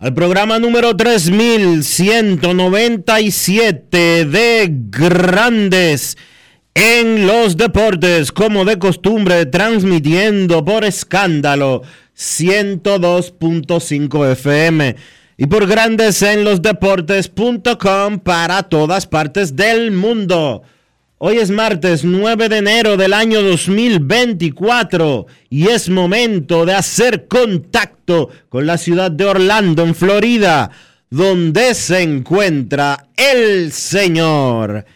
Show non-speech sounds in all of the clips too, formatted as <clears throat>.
al programa número 3197 de Grandes en los Deportes, como de costumbre, transmitiendo por escándalo 102.5 FM y por Grandes en los Deportes.com para todas partes del mundo. Hoy es martes 9 de enero del año 2024 y es momento de hacer contacto con la ciudad de Orlando, en Florida, donde se encuentra el señor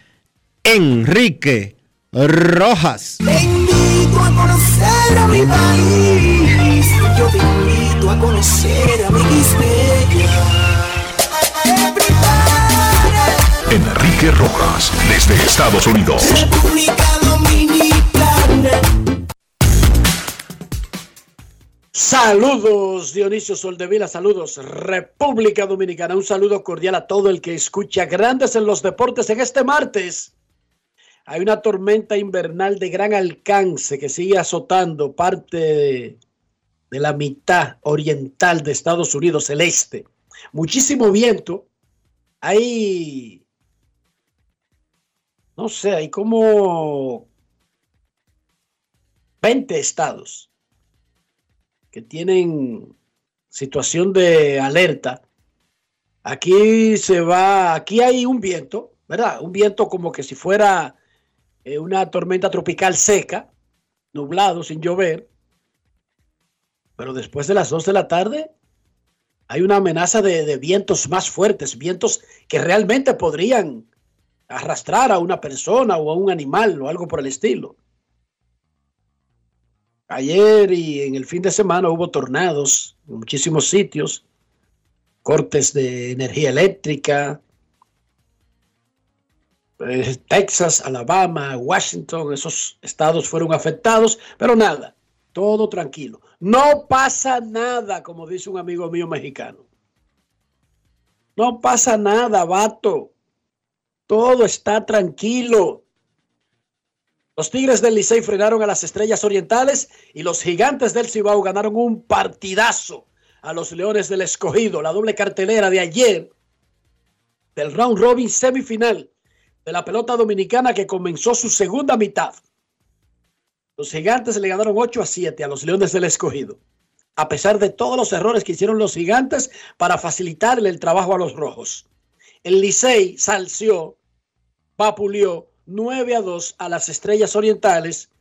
Enrique Rojas. Te invito a conocer a mi país. Yo te invito a conocer a mi Enrique Rojas, desde Estados Unidos. República Dominicana. Saludos Dionisio Soldevila, saludos República Dominicana, un saludo cordial a todo el que escucha Grandes en los Deportes en este martes. Hay una tormenta invernal de gran alcance que sigue azotando parte de, la mitad oriental de Estados Unidos, el este. Muchísimo viento. Hay, no sé, hay como 20 estados que tienen situación de alerta. Aquí se va, aquí hay un viento, ¿verdad? Un viento como que si fuera eh, una tormenta tropical seca, nublado, sin llover. Pero después de las 2 de la tarde hay una amenaza de, de vientos más fuertes, vientos que realmente podrían arrastrar a una persona o a un animal o algo por el estilo. Ayer y en el fin de semana hubo tornados en muchísimos sitios, cortes de energía eléctrica, eh, Texas, Alabama, Washington, esos estados fueron afectados, pero nada, todo tranquilo. No pasa nada, como dice un amigo mío mexicano. No pasa nada, vato. Todo está tranquilo. Los Tigres del Licey frenaron a las Estrellas Orientales y los Gigantes del Cibao ganaron un partidazo a los Leones del Escogido. La doble cartelera de ayer del round robin semifinal de la pelota dominicana que comenzó su segunda mitad. Los Gigantes le ganaron 8 a 7 a los Leones del Escogido. A pesar de todos los errores que hicieron los Gigantes para facilitarle el trabajo a los Rojos. El Licey salció, vapuleó 9 a 2 a las Estrellas Orientales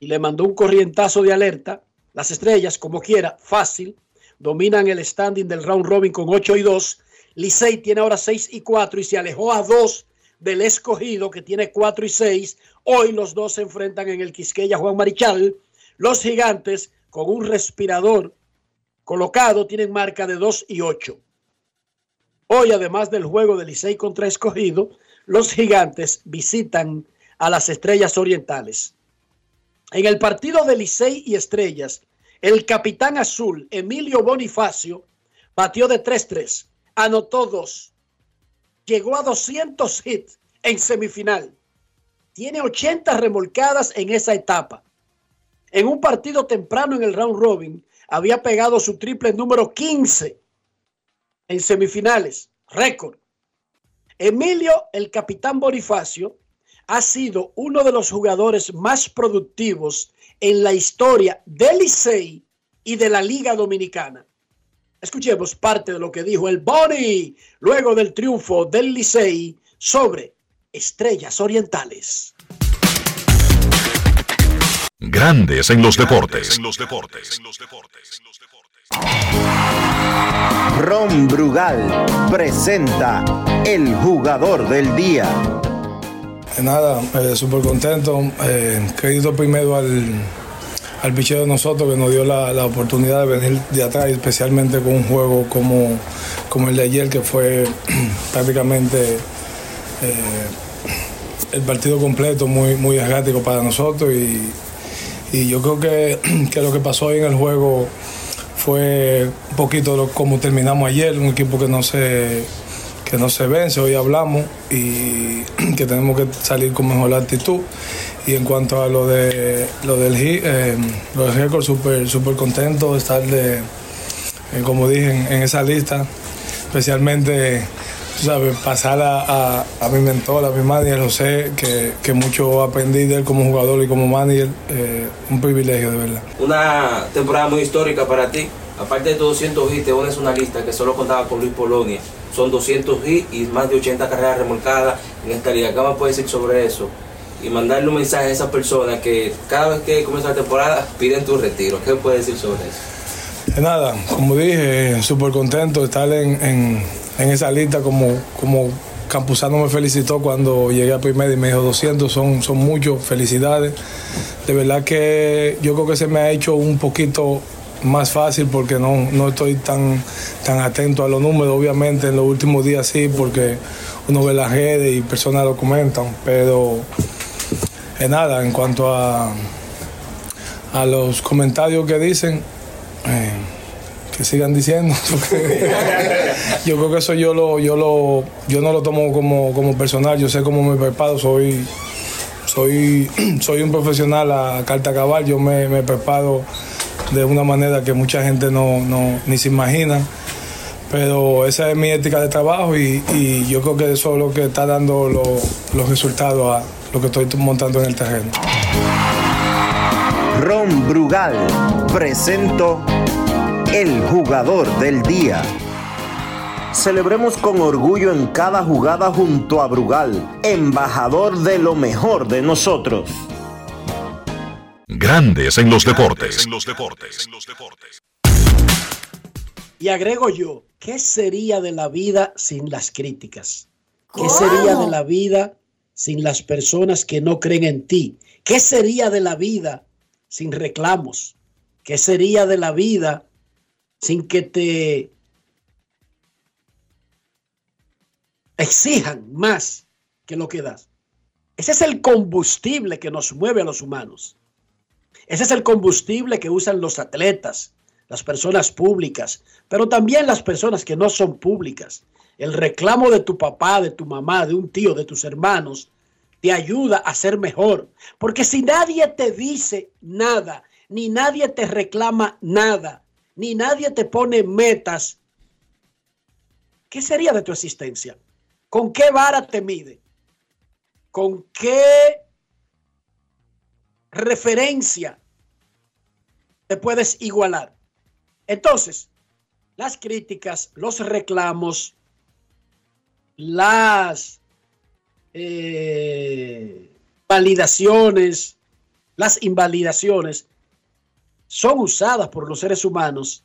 y le mandó un corrientazo de alerta. Las Estrellas, como quiera, fácil, dominan el standing del round robin con 8 y 2. Licey tiene ahora 6 y 4 y se alejó a 2 del escogido que tiene 4 y 6. Hoy los dos se enfrentan en el Quisqueya Juan Marichal. Los gigantes con un respirador colocado tienen marca de 2 y 8. Hoy, además del juego de Licey contra escogido, los gigantes visitan a las Estrellas Orientales. En el partido de Licey y Estrellas, el capitán azul Emilio Bonifacio batió de 3-3, anotó dos, llegó a 200 hits en semifinal. Tiene 80 remolcadas en esa etapa. En un partido temprano en el round robin, había pegado su triple número 15 en semifinales, récord. Emilio, el capitán Bonifacio, ha sido uno de los jugadores más productivos en la historia del Licey y de la Liga Dominicana. Escuchemos parte de lo que dijo el Boni luego del triunfo del Licey sobre Estrellas Orientales. Grandes en los deportes. Ron Brugal presenta el jugador del día. Nada, eh, súper contento. Eh, crédito primero al, al picheo de nosotros que nos dio la, la, oportunidad de venir de atrás, especialmente con un juego como, como el de ayer, que fue <clears throat> prácticamente eh, el partido completo, muy, muy para nosotros. Y, y yo creo que, <clears throat> que, lo que pasó hoy en el juego fue un poquito como terminamos ayer, un equipo que no se que no se vence, hoy hablamos y <clears throat> que tenemos que salir con mejor actitud. Y en cuanto a lo de lo del eh, lo del récord, súper super contento de estar de, eh, como dije, en, esa lista, especialmente, sabes, pasar a, a, a mi mentor, a mi manager José, que, que, mucho aprendí de él como jugador y como manager, eh, un privilegio de verdad. Una temporada muy histórica para ti, aparte de tus 200 hits, te unes una lista que solo contaba con Luis Polonia son 200 hits y más de 80 carreras remolcadas en esta liga. ¿Qué más puedes decir sobre eso? Y mandarle un mensaje a esas personas que cada vez que comienza la temporada piden tu retiro. ¿Qué puedes decir sobre eso? Nada, como dije, súper contento de estar en, en, en, esa lista como, como Campuzano me felicitó cuando llegué a primera y me dijo 200, son, son muchos, felicidades. De verdad que yo creo que se me ha hecho un poquito más fácil porque no, no estoy tan, tan atento a los números. Obviamente en los últimos días sí, porque uno ve las redes y personas lo comentan, pero es nada, en cuanto a, a los comentarios que dicen, eh, que sigan diciendo. <laughs> <laughs> yo creo que eso yo lo, yo lo, yo no lo tomo como, como personal, yo sé cómo me preparo, soy, soy, <clears throat> soy un profesional a carta cabal, yo me, me preparo de una manera que mucha gente no, no, ni se imagina. Pero esa es mi ética de trabajo y, y yo creo que eso es lo que está dando lo, los resultados a lo que estoy montando en el terreno. Ron Brugal presento el jugador del día. Celebremos con orgullo en cada jugada junto a Brugal, embajador de lo mejor de nosotros. Grandes en los deportes. Y agrego yo, ¿qué sería de la vida sin las críticas? ¿Qué sería de la vida sin las personas que no creen en ti? ¿Qué sería de la vida sin reclamos? ¿Qué sería de la vida sin que te exijan más que lo que das? Ese es el combustible que nos mueve a los humanos. Ese es el combustible que usan los atletas, las personas públicas, pero también las personas que no son públicas. El reclamo de tu papá, de tu mamá, de un tío, de tus hermanos, te ayuda a ser mejor. Porque si nadie te dice nada, ni nadie te reclama nada, ni nadie te pone metas, ¿qué sería de tu existencia? ¿Con qué vara te mide? ¿Con qué referencia te puedes igualar. Entonces, las críticas, los reclamos, las eh, validaciones, las invalidaciones, son usadas por los seres humanos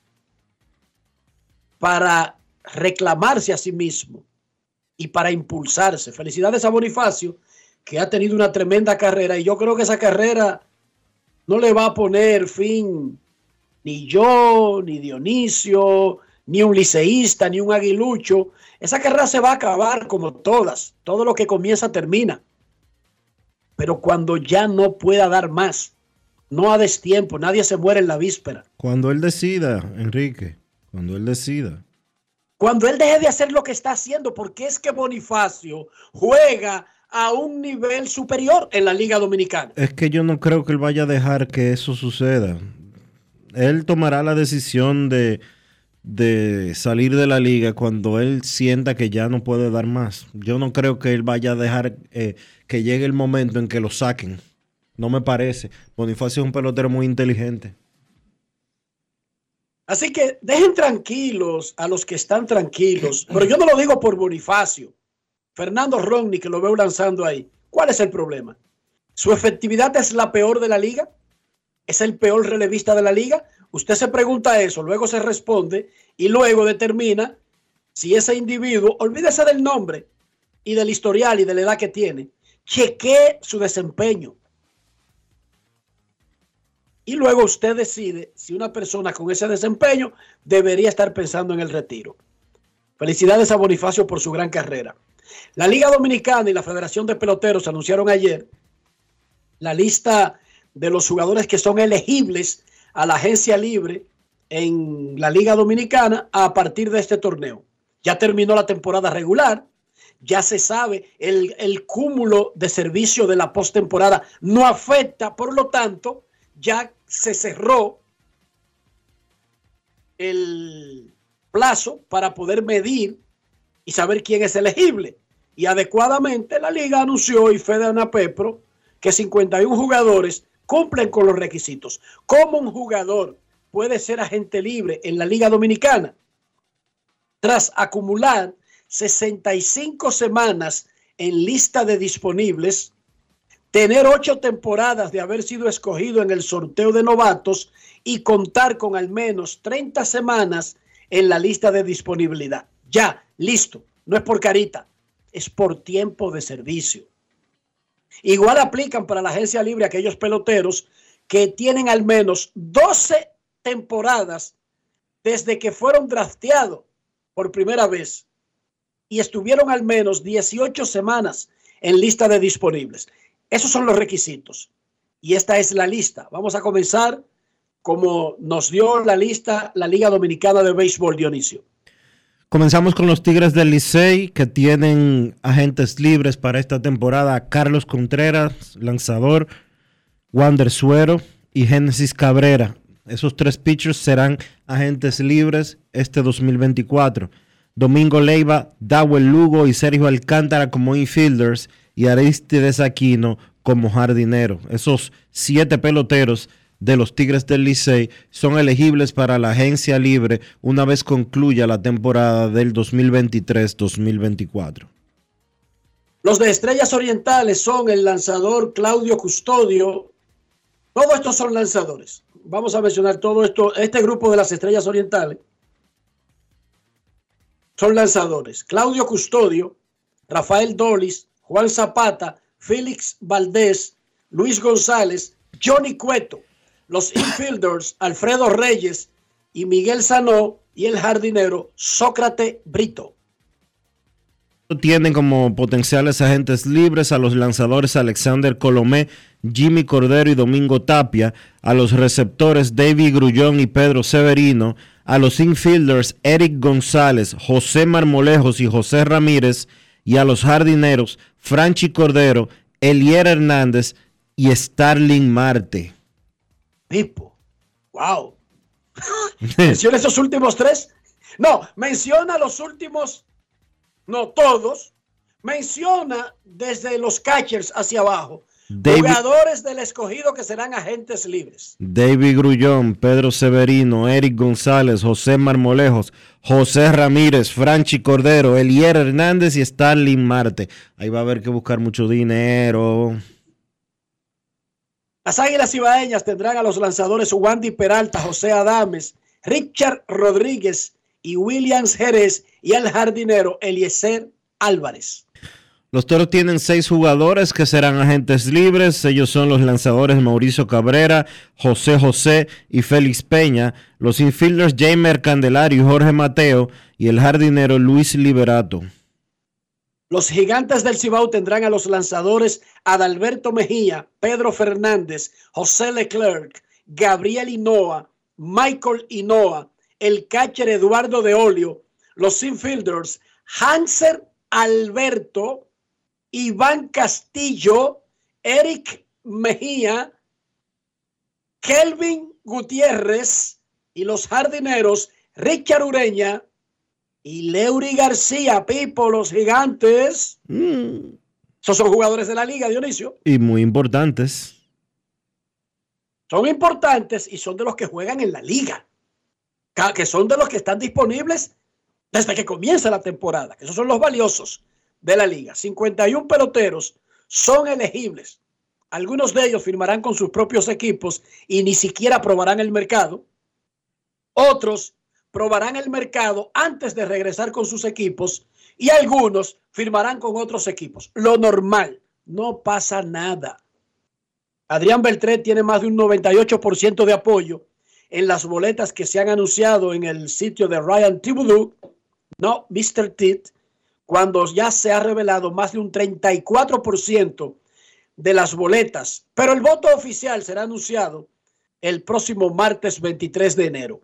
para reclamarse a sí mismo y para impulsarse. Felicidades a Bonifacio, que ha tenido una tremenda carrera y yo creo que esa carrera no le va a poner fin ni yo, ni Dionisio, ni un liceísta, ni un aguilucho. Esa carrera se va a acabar como todas. Todo lo que comienza termina. pero cuando ya no pueda dar más. No a destiempo, nadie se muere en la víspera. Cuando él decida, Enrique, cuando él decida. Cuando él deje de hacer lo que está haciendo, porque es que Bonifacio juega a un nivel superior en la Liga Dominicana. Es que yo no creo que él vaya a dejar que eso suceda. Él tomará la decisión de, de salir de la liga cuando él sienta que ya no puede dar más. Yo no creo que él vaya a dejar eh, que llegue el momento en que lo saquen. No me parece. Bonifacio es un pelotero muy inteligente. Así que dejen tranquilos a los que están tranquilos. <clears throat> Pero yo no lo digo por Bonifacio. Fernando Romney, que lo veo lanzando ahí. ¿Cuál es el problema? ¿Su efectividad es la peor de la liga? ¿Es el peor relevista de la liga? Usted se pregunta eso, luego se responde y luego determina si ese individuo, olvídese del nombre y del historial y de la edad que tiene, chequee su desempeño. Y luego usted decide si una persona con ese desempeño debería estar pensando en el retiro. Felicidades a Bonifacio por su gran carrera. La Liga Dominicana y la Federación de Peloteros anunciaron ayer la lista de los jugadores que son elegibles a la agencia libre en la Liga Dominicana a partir de este torneo. Ya terminó la temporada regular, ya se sabe, el, el cúmulo de servicio de la postemporada no afecta, por lo tanto, ya se cerró el plazo para poder medir y saber quién es elegible. Y adecuadamente la liga anunció y Fede Pepro que 51 jugadores cumplen con los requisitos. ¿Cómo un jugador puede ser agente libre en la Liga Dominicana? Tras acumular 65 semanas en lista de disponibles, tener ocho temporadas de haber sido escogido en el sorteo de novatos y contar con al menos 30 semanas en la lista de disponibilidad. Ya, listo. No es por carita, es por tiempo de servicio. Igual aplican para la agencia libre aquellos peloteros que tienen al menos 12 temporadas desde que fueron drafteados por primera vez y estuvieron al menos 18 semanas en lista de disponibles. Esos son los requisitos. Y esta es la lista. Vamos a comenzar como nos dio la lista la Liga Dominicana de Béisbol, Dionisio. Comenzamos con los Tigres del Licey que tienen agentes libres para esta temporada. Carlos Contreras, lanzador, Wander Suero y Génesis Cabrera. Esos tres pitchers serán agentes libres este 2024. Domingo Leiva, Dawel Lugo y Sergio Alcántara como infielders y Aristides Aquino como jardinero. Esos siete peloteros de los Tigres del Licey son elegibles para la agencia libre una vez concluya la temporada del 2023-2024. Los de Estrellas Orientales son el lanzador Claudio Custodio. Todos estos son lanzadores. Vamos a mencionar todo esto. Este grupo de las Estrellas Orientales son lanzadores. Claudio Custodio, Rafael Dolis, Juan Zapata, Félix Valdés, Luis González, Johnny Cueto los infielders Alfredo Reyes y Miguel Sanó y el jardinero Sócrates Brito. Tienen como potenciales agentes libres a los lanzadores Alexander Colomé, Jimmy Cordero y Domingo Tapia, a los receptores David Grullón y Pedro Severino, a los infielders Eric González, José Marmolejos y José Ramírez, y a los jardineros Franchi Cordero, Elier Hernández y Starling Marte. Pipo. Wow. <laughs> menciona esos últimos tres. No, menciona los últimos, no todos. Menciona desde los catchers hacia abajo. Jugadores del escogido que serán agentes libres. David Grullón, Pedro Severino, Eric González, José Marmolejos, José Ramírez, Franchi Cordero, Elier Hernández y Starling Marte. Ahí va a haber que buscar mucho dinero. Las Águilas Ibaeñas tendrán a los lanzadores Wandy Peralta, José Adames, Richard Rodríguez y Williams Jerez y el jardinero Eliezer Álvarez. Los toros tienen seis jugadores que serán agentes libres. Ellos son los lanzadores Mauricio Cabrera, José José y Félix Peña, los infielders Jamer Candelario y Jorge Mateo y el jardinero Luis Liberato. Los gigantes del Cibao tendrán a los lanzadores Adalberto Mejía, Pedro Fernández, José Leclerc, Gabriel Hinoa, Michael Hinoa, el catcher Eduardo de Olio, los infielders Hanser Alberto, Iván Castillo, Eric Mejía, Kelvin Gutiérrez y los jardineros Richard Ureña y Leury García, Pipo, los gigantes. Mm, Esos son jugadores de la liga, Dionisio. y muy importantes. Son importantes y son de los que juegan en la liga. Que son de los que están disponibles desde que comienza la temporada. Esos son los valiosos de la liga. 51 peloteros son elegibles. Algunos de ellos firmarán con sus propios equipos y ni siquiera probarán el mercado. Otros probarán el mercado antes de regresar con sus equipos y algunos firmarán con otros equipos. Lo normal, no pasa nada. Adrián Beltré tiene más de un 98% de apoyo en las boletas que se han anunciado en el sitio de Ryan Thibodeau, no Mr. Tit, cuando ya se ha revelado más de un 34% de las boletas. Pero el voto oficial será anunciado el próximo martes 23 de enero.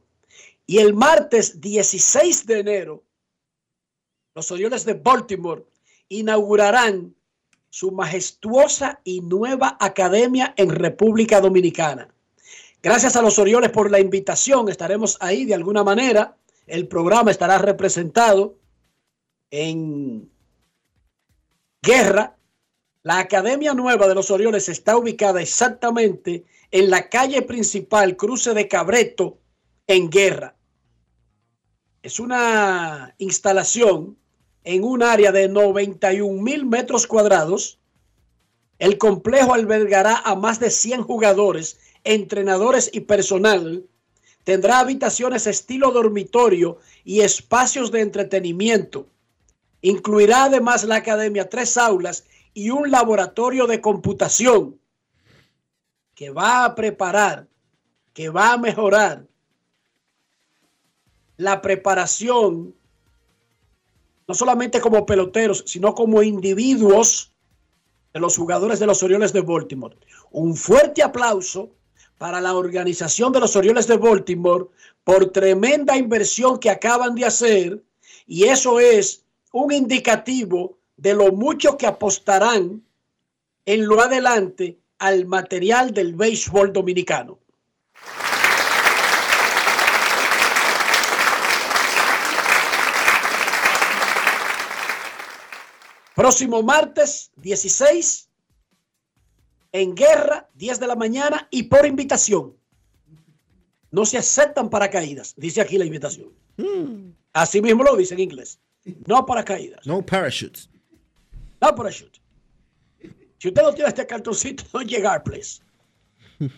Y el martes 16 de enero, los Orioles de Baltimore inaugurarán su majestuosa y nueva academia en República Dominicana. Gracias a los Orioles por la invitación, estaremos ahí de alguna manera. El programa estará representado en Guerra. La academia nueva de los Orioles está ubicada exactamente en la calle principal, cruce de Cabreto, en Guerra. Es una instalación en un área de 91 mil metros cuadrados. El complejo albergará a más de 100 jugadores, entrenadores y personal. Tendrá habitaciones estilo dormitorio y espacios de entretenimiento. Incluirá además la academia tres aulas y un laboratorio de computación que va a preparar, que va a mejorar la preparación no solamente como peloteros, sino como individuos de los jugadores de los Orioles de Baltimore. Un fuerte aplauso para la organización de los Orioles de Baltimore por tremenda inversión que acaban de hacer y eso es un indicativo de lo mucho que apostarán en lo adelante al material del béisbol dominicano. Próximo martes 16 en guerra, 10 de la mañana y por invitación. No se aceptan paracaídas, dice aquí la invitación. Así mismo lo dice en inglés. No paracaídas, No parachutes. no parachute. Si usted no tiene este cartoncito, no llegar, please. No,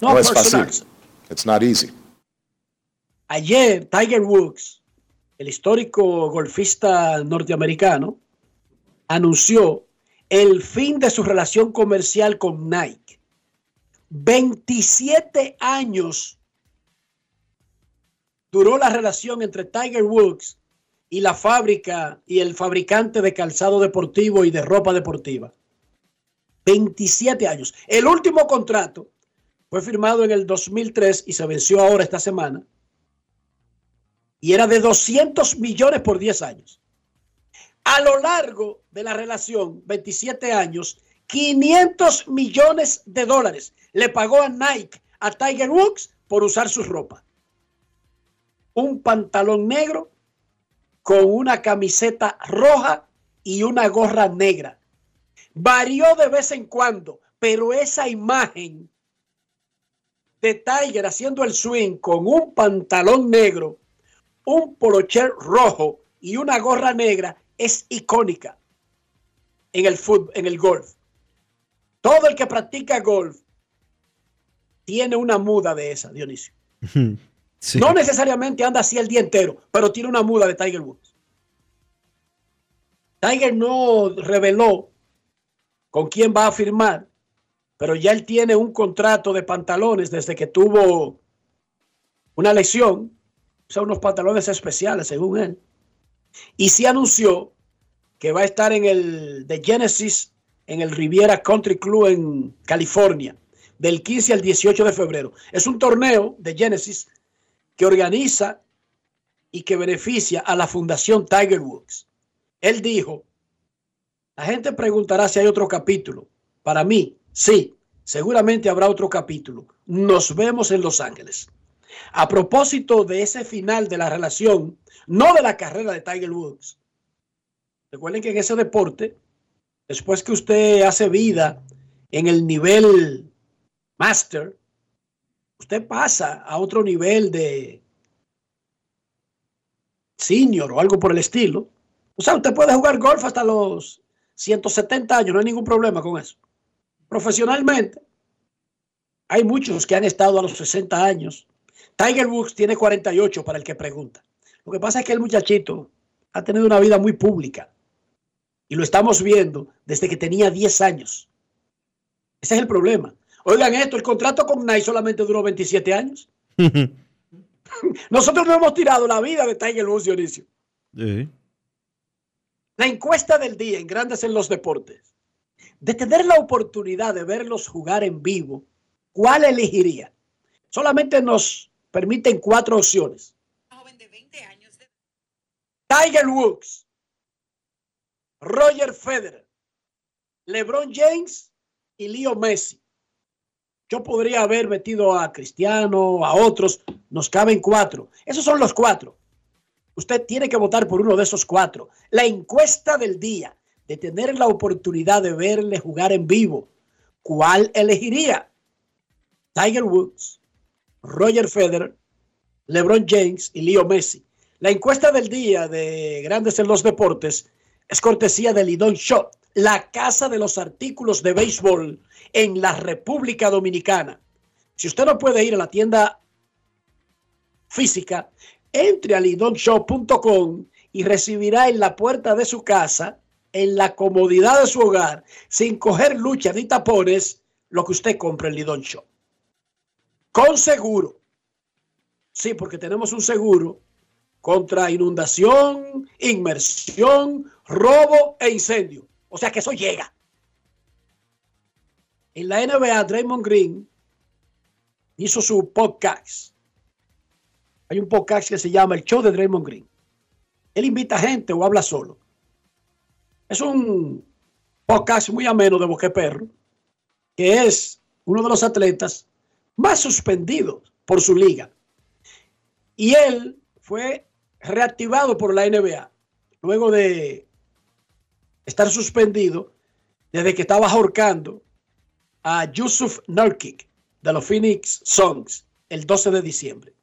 No es fácil. It's not easy. Ayer, Tiger Woods, el histórico golfista norteamericano, anunció el fin de su relación comercial con Nike. 27 años duró la relación entre Tiger Woods y la fábrica y el fabricante de calzado deportivo y de ropa deportiva. 27 años. El último contrato fue firmado en el 2003 y se venció ahora esta semana. Y era de 200 millones por 10 años. A lo largo de la relación, 27 años, 500 millones de dólares le pagó a Nike a Tiger Woods por usar su ropa. Un pantalón negro con una camiseta roja y una gorra negra. Varió de vez en cuando, pero esa imagen de Tiger haciendo el swing con un pantalón negro, un polocher rojo y una gorra negra es icónica en el fútbol, en el golf. Todo el que practica golf tiene una muda de esa, Dionisio. <laughs> Sí. No necesariamente anda así el día entero, pero tiene una muda de Tiger Woods. Tiger no reveló con quién va a firmar, pero ya él tiene un contrato de pantalones desde que tuvo una lesión. Son unos pantalones especiales, según él. Y se anunció que va a estar en el de Genesis en el Riviera Country Club en California, del 15 al 18 de febrero. Es un torneo de Genesis que organiza y que beneficia a la Fundación Tiger Woods. Él dijo, la gente preguntará si hay otro capítulo. Para mí, sí, seguramente habrá otro capítulo. Nos vemos en Los Ángeles. A propósito de ese final de la relación, no de la carrera de Tiger Woods. Recuerden que en ese deporte, después que usted hace vida en el nivel master, usted pasa a otro nivel de senior o algo por el estilo. O sea, usted puede jugar golf hasta los 170 años, no hay ningún problema con eso. Profesionalmente, hay muchos que han estado a los 60 años. Tiger Woods tiene 48 para el que pregunta. Lo que pasa es que el muchachito ha tenido una vida muy pública y lo estamos viendo desde que tenía 10 años. Ese es el problema. Oigan esto, el contrato con Nike solamente duró 27 años. <laughs> Nosotros no hemos tirado la vida de Tiger Woods, Dionisio. Sí. La encuesta del día en Grandes en los Deportes. De tener la oportunidad de verlos jugar en vivo, ¿cuál elegiría? Solamente nos permiten cuatro opciones. Tiger Woods, Roger Federer, LeBron James y Leo Messi. Yo podría haber metido a Cristiano, a otros, nos caben cuatro. Esos son los cuatro. Usted tiene que votar por uno de esos cuatro. La encuesta del día, de tener la oportunidad de verle jugar en vivo, ¿cuál elegiría? Tiger Woods, Roger Federer, LeBron James y Leo Messi. La encuesta del día de Grandes en los Deportes es cortesía de Lidon Shop, la casa de los artículos de béisbol en la República Dominicana. Si usted no puede ir a la tienda física, entre a lidonshop.com y recibirá en la puerta de su casa, en la comodidad de su hogar, sin coger lucha ni tapones, lo que usted compre en Lidon Shop. Con seguro. Sí, porque tenemos un seguro contra inundación, inmersión, robo e incendio. O sea que eso llega. En la NBA, Draymond Green hizo su podcast. Hay un podcast que se llama El Show de Draymond Green. Él invita gente o habla solo. Es un podcast muy ameno de Boque Perro, que es uno de los atletas más suspendidos por su liga. Y él fue reactivado por la NBA luego de estar suspendido desde que estaba ahorcando a Yusuf Nurkic de los Phoenix Suns el 12 de diciembre.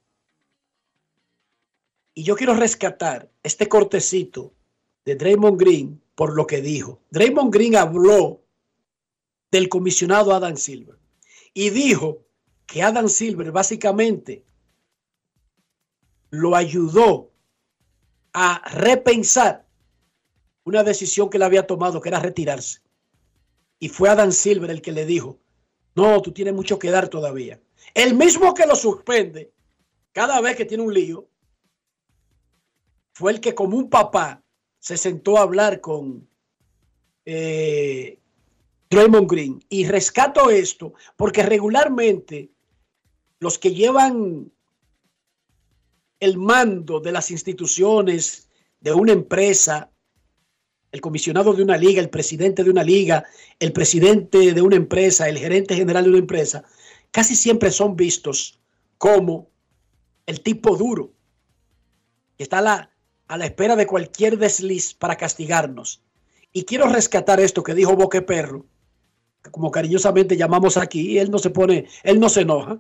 Y yo quiero rescatar este cortecito de Draymond Green por lo que dijo. Draymond Green habló del comisionado Adam Silver y dijo que Adam Silver básicamente lo ayudó a repensar una decisión que él había tomado, que era retirarse. Y fue Adam Silver el que le dijo, no, tú tienes mucho que dar todavía. El mismo que lo suspende cada vez que tiene un lío, fue el que como un papá se sentó a hablar con eh, Draymond Green. Y rescato esto porque regularmente los que llevan el mando de las instituciones, de una empresa, el comisionado de una liga, el presidente de una liga, el presidente de una empresa, el gerente general de una empresa, casi siempre son vistos como el tipo duro, que está a la, a la espera de cualquier desliz para castigarnos. Y quiero rescatar esto que dijo Boque Perro, que como cariñosamente llamamos aquí, y él no se pone, él no se enoja.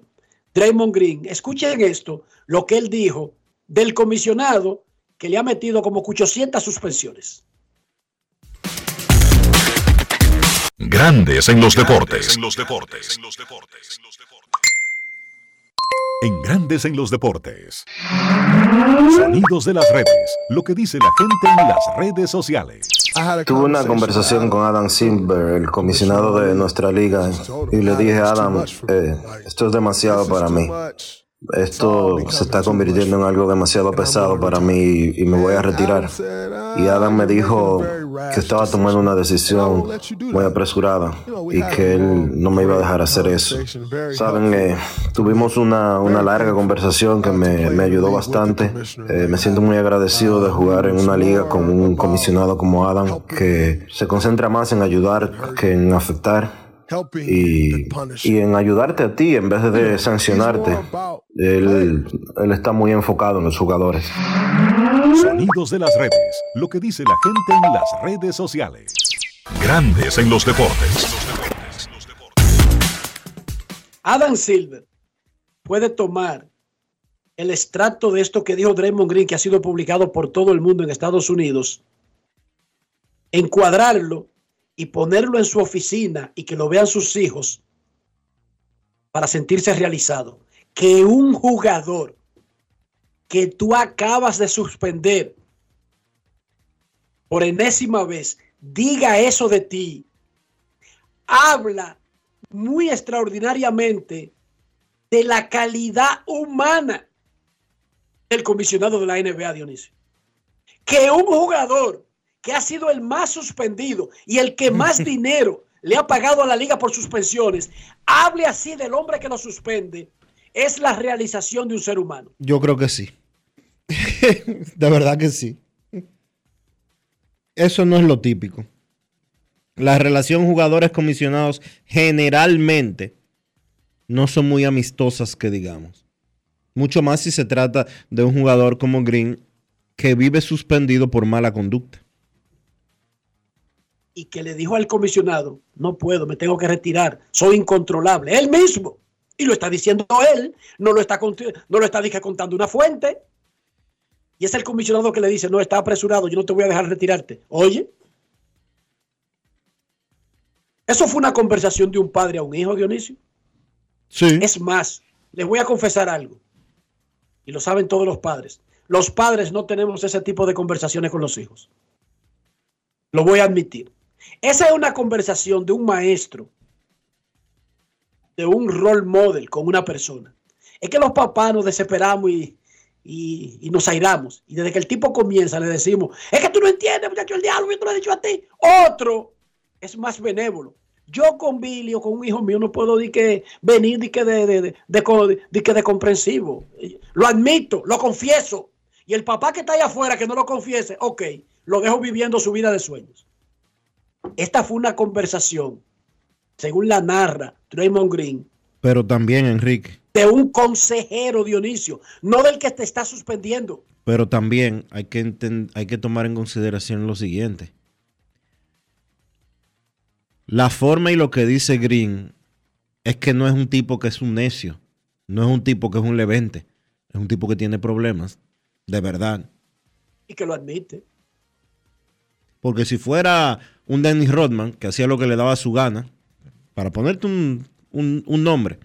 Draymond Green, escuchen esto, lo que él dijo del comisionado que le ha metido como 800 suspensiones. Grandes en los deportes. En los deportes. En Grandes en los deportes. Sonidos de las redes. Lo que dice la gente en las redes sociales. Tuve una conversación con Adam Silver, el comisionado de nuestra liga, y le dije a Adam, eh, esto es demasiado para mí. Esto se está convirtiendo en algo demasiado pesado para mí y me voy a retirar. Y Adam me dijo que estaba tomando una decisión muy apresurada y que él no me iba a dejar hacer eso. Saben, eh, tuvimos una, una, larga conversación que me, me ayudó bastante. Eh, me siento muy agradecido de jugar en una liga con un comisionado como Adam que se concentra más en ayudar que en afectar y, y, en ayudarte a ti en vez de sancionarte. Él, él está muy enfocado en los jugadores. Sonidos de las redes, lo que dice la gente en las redes sociales. Grandes en los deportes. Adam Silver puede tomar el extracto de esto que dijo Draymond Green, que ha sido publicado por todo el mundo en Estados Unidos, encuadrarlo y ponerlo en su oficina y que lo vean sus hijos para sentirse realizado. Que un jugador que tú acabas de suspender por enésima vez diga eso de ti, habla muy extraordinariamente de la calidad humana del comisionado de la NBA, Dionisio. Que un jugador que ha sido el más suspendido y el que más <laughs> dinero le ha pagado a la liga por suspensiones, hable así del hombre que lo suspende, es la realización de un ser humano. Yo creo que sí. <laughs> de verdad que sí. Eso no es lo típico. La relación jugadores comisionados generalmente no son muy amistosas que digamos. Mucho más si se trata de un jugador como Green que vive suspendido por mala conducta y que le dijo al comisionado, no puedo, me tengo que retirar, soy incontrolable, él mismo. Y lo está diciendo él, no lo está, no lo está contando una fuente. Y es el comisionado que le dice, no, está apresurado, yo no te voy a dejar retirarte. Oye, eso fue una conversación de un padre a un hijo, Dionisio. Sí. Es más, les voy a confesar algo. Y lo saben todos los padres. Los padres no tenemos ese tipo de conversaciones con los hijos. Lo voy a admitir. Esa es una conversación de un maestro, de un role model con una persona. Es que los papás nos desesperamos y, y, nos airamos. Y desde que el tipo comienza le decimos, es que tú no entiendes, muchacho, el diablo, yo te lo he dicho a ti. Otro es más benévolo. Yo con Billy o con un hijo mío no puedo decir que venir de que de, de, de, que de comprensivo. Lo admito, lo confieso. Y el papá que está ahí afuera que no lo confiese, ok, lo dejo viviendo su vida de sueños. Esta fue una conversación, según la narra Draymond Green. Pero también, Enrique. De un consejero, Dionisio, no del que te está suspendiendo. Pero también hay que, hay que tomar en consideración lo siguiente. La forma y lo que dice Green es que no es un tipo que es un necio, no es un tipo que es un levente, es un tipo que tiene problemas, de verdad. Y que lo admite. Porque si fuera un Dennis Rodman, que hacía lo que le daba su gana, para ponerte un, nombre.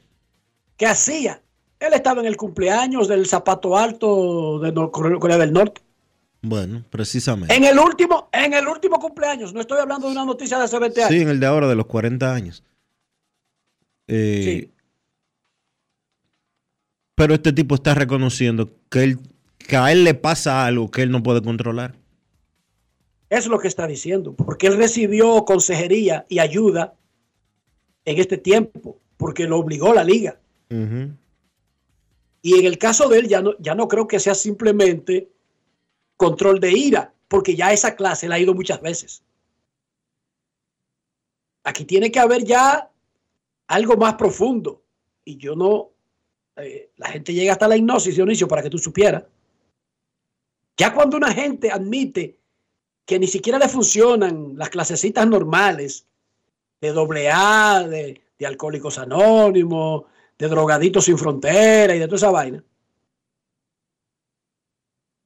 ¿Qué hacía? Él estaba en el cumpleaños del zapato alto de Corea del Norte. Bueno, precisamente. En el último, en el último cumpleaños, no estoy hablando de una noticia de hace 20 años. Sí, en el de ahora, de los 40 años. Eh, sí. Pero este tipo está reconociendo que, él, que a él le pasa algo que él no puede controlar. Es lo que está diciendo, porque él recibió consejería y ayuda en este tiempo, porque lo obligó la liga. Y en el caso de él, ya no, ya no creo que sea simplemente control de ira, porque ya esa clase la ha ido muchas veces. Aquí tiene que haber ya algo más profundo. Y yo no, eh, la gente llega hasta la hipnosis, Dionisio, para que tú supieras. Ya cuando una gente admite que ni siquiera le funcionan las clasecitas normales de doble A, de, alcohólicos anónimos, de drogaditos sin frontera y de toda esa vaina,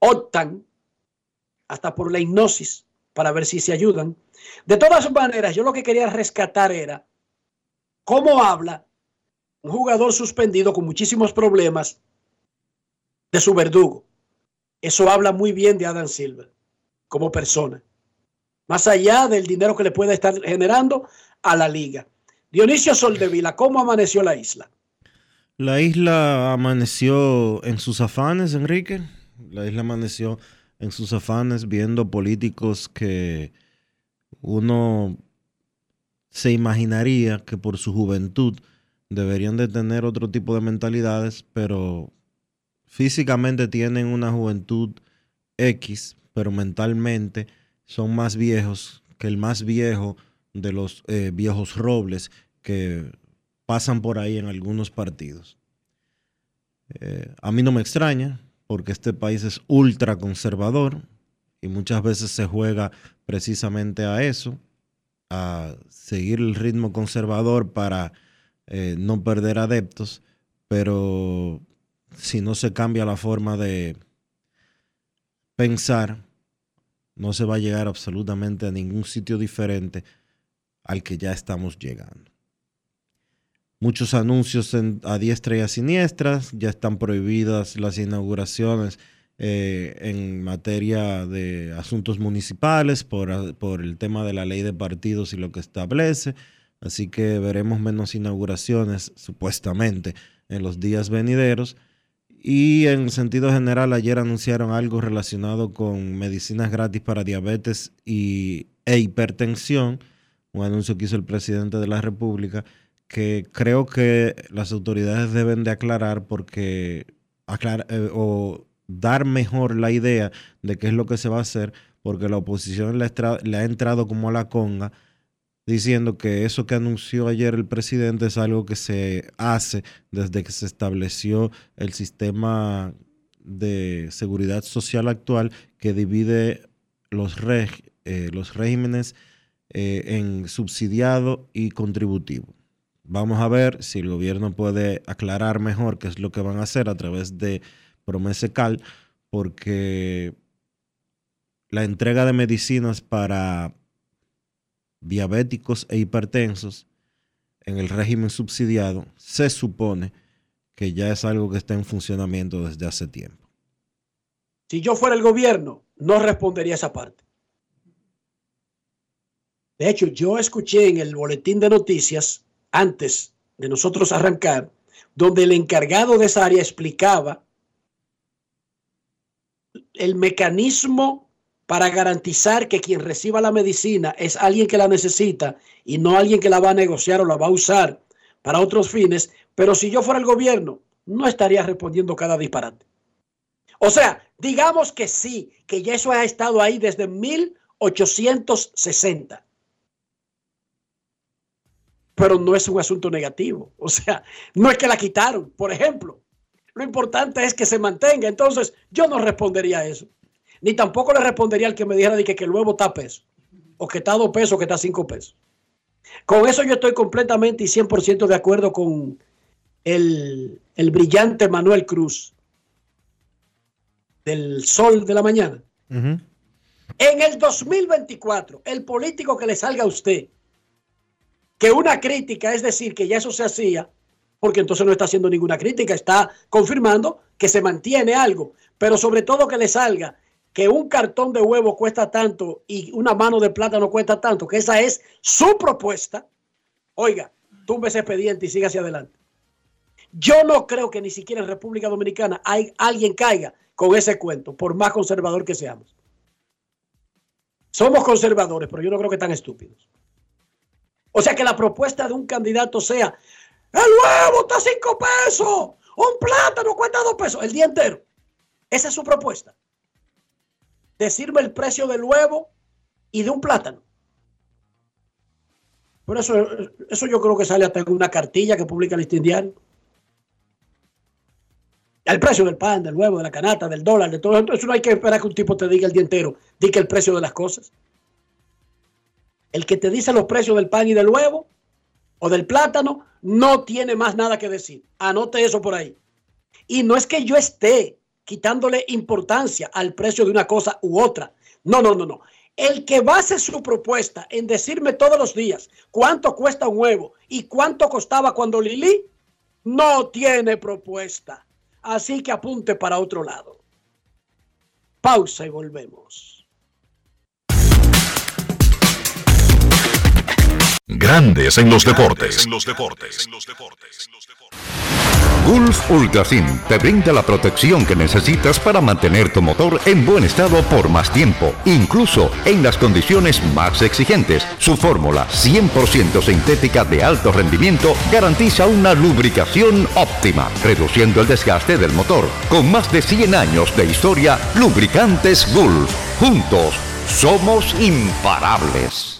optan hasta por la hipnosis para ver si se ayudan. De todas maneras, yo lo que quería rescatar era cómo habla un jugador suspendido con muchísimos problemas de su verdugo. Eso habla muy bien de Adam Silver como persona, más allá del dinero que le puede estar generando a la liga. Dionisio Soldevila, ¿cómo amaneció la isla? La isla amaneció en sus afanes, Enrique. La isla amaneció en sus afanes viendo políticos que uno se imaginaría que por su juventud deberían de tener otro tipo de mentalidades, pero físicamente tienen una juventud X, pero mentalmente son más viejos que el más viejo de los eh, viejos robles que pasan por ahí en algunos partidos. Eh, a mí no me extraña, porque este país es ultra conservador y muchas veces se juega precisamente a eso, a seguir el ritmo conservador para eh, no perder adeptos, pero si no se cambia la forma de pensar, no se va a llegar absolutamente a ningún sitio diferente al que ya estamos llegando. Muchos anuncios a diestra y a siniestra, ya están prohibidas las inauguraciones eh, en materia de asuntos municipales por, por el tema de la ley de partidos y lo que establece. Así que veremos menos inauguraciones, supuestamente, en los días venideros. Y en sentido general, ayer anunciaron algo relacionado con medicinas gratis para diabetes y, e hipertensión, un anuncio que hizo el presidente de la República, que creo que las autoridades deben de aclarar porque aclarar, eh, o dar mejor la idea de qué es lo que se va a hacer, porque la oposición le, ha entrado como a la conga diciendo que eso que anunció ayer el presidente es algo que se hace desde que se estableció el sistema de seguridad social actual que divide los, eh, los regímenes eh, en subsidiado y contributivo. Vamos a ver si el gobierno puede aclarar mejor qué es lo que van a hacer a través de Promesecal, porque la entrega de medicinas para diabéticos e hipertensos en el régimen subsidiado, se supone que ya es algo que está en funcionamiento desde hace tiempo. Si yo fuera el gobierno, no respondería esa parte. De hecho, yo escuché en el boletín de noticias, antes de nosotros arrancar, donde el encargado de esa área explicaba el mecanismo para garantizar que quien reciba la medicina es alguien que la necesita y no alguien que la va a negociar o la va a usar para otros fines. Pero si yo fuera el gobierno, no estaría respondiendo cada disparate. O sea, digamos que sí, que ya eso ha estado ahí desde 1860. Pero no es un asunto negativo. O sea, no es que la quitaron, por ejemplo. Lo importante es que se mantenga. Entonces, yo no respondería a eso. Ni tampoco le respondería al que me dijera de que, el huevo está a peso, o que está a dos pesos, o que está a cinco pesos. Con eso yo estoy completamente y 100% de acuerdo con el, brillante Manuel Cruz del Sol de la Mañana. En el 2024, el político que le salga a usted que una crítica, es decir, que ya eso se hacía, porque entonces no está haciendo ninguna crítica, está confirmando que se mantiene algo, pero sobre todo que le salga que un cartón de huevo cuesta tanto y una mano de plátano cuesta tanto, que esa es su propuesta, oiga, tumbe ese expediente y siga hacia adelante. Yo no creo que ni siquiera en República Dominicana hay, alguien caiga con ese cuento, por más conservador que seamos. Somos conservadores, pero yo no creo que tan estúpidos. O sea que la propuesta de un candidato sea, el huevo está a cinco pesos, un plátano cuesta dos pesos el día entero. Esa es su propuesta decirme el precio del huevo y de un plátano. Por eso, eso yo creo que sale hasta una cartilla que publica el diario. El precio del pan, del huevo, de la canasta, del dólar, de todo eso. no hay que esperar que un tipo te diga el día entero, diga el precio de las cosas. El que te dice los precios del pan y del huevo o del plátano no tiene más nada que decir. Anote eso por ahí. Y no es que yo esté quitándole importancia al precio de una cosa u otra. No, no, no, no. El que base su propuesta en decirme todos los días cuánto cuesta un huevo y cuánto costaba cuando Lili, no tiene propuesta. Así que apunte para otro lado. Pausa y volvemos. Grandes en los deportes. Gulf Ultrasim te brinda la protección que necesitas para mantener tu motor en buen estado por más tiempo, incluso en las condiciones más exigentes. Su fórmula 100% sintética de alto rendimiento garantiza una lubricación óptima, reduciendo el desgaste del motor. Con más de 100 años de historia, Lubricantes Gulf. Juntos, somos imparables.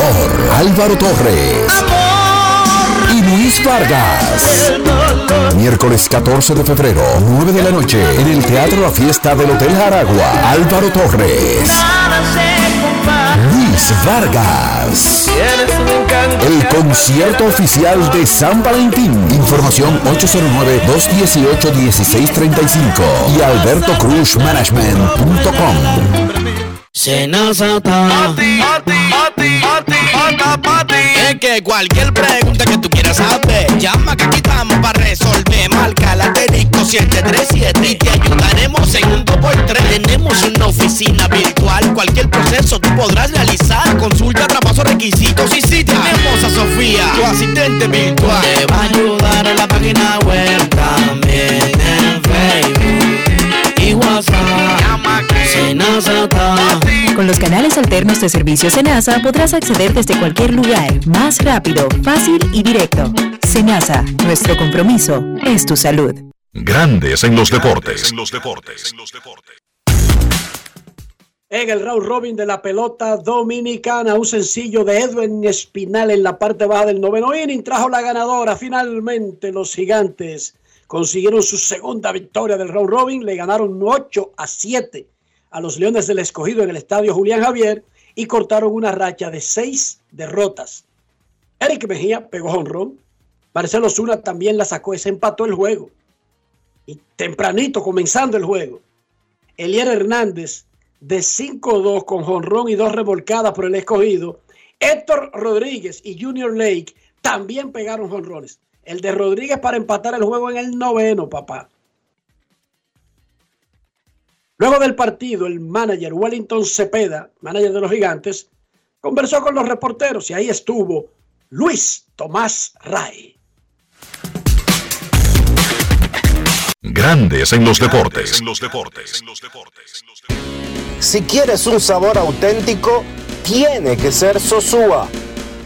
Álvaro Torres. Y Luis Vargas. Miércoles 14 de febrero, 9 de la noche, en el Teatro La Fiesta del Hotel Aragua. Álvaro Torres. Luis Vargas. El concierto oficial de San Valentín. Información 809-218-1635 y albertocruzmanagement.com. Senazata. Es que cualquier pregunta que tú quieras saber, llama que aquí estamos para resolver. Marca la asterisco 737 y te ayudaremos en un 2x3. Tenemos una oficina virtual, cualquier proceso tú podrás realizar. Consulta, traspaso, requisitos y si tenemos a Sofía, tu asistente virtual. Canales alternos de servicio Senasa podrás acceder desde cualquier lugar, más rápido, fácil y directo. Senasa, nuestro compromiso es tu salud. Grandes en los deportes. En el round robin de la pelota dominicana, un sencillo de Edwin Espinal en la parte baja del noveno inning trajo la ganadora. Finalmente los gigantes consiguieron su segunda victoria del round robin, le ganaron 8 a 7 a los Leones del Escogido en el estadio Julián Javier y cortaron una racha de seis derrotas. Eric Mejía pegó honrón. Marcelo Zuna también la sacó, se empató el juego. Y tempranito, comenzando el juego, Elier Hernández de 5-2 con jonrón y dos revolcadas por el escogido. Héctor Rodríguez y Junior Lake también pegaron jonrones. El de Rodríguez para empatar el juego en el noveno, papá. Luego del partido, el manager Wellington Cepeda, manager de los gigantes, conversó con los reporteros y ahí estuvo Luis Tomás Ray. Grandes en los deportes. Si quieres un sabor auténtico, tiene que ser Sosúa.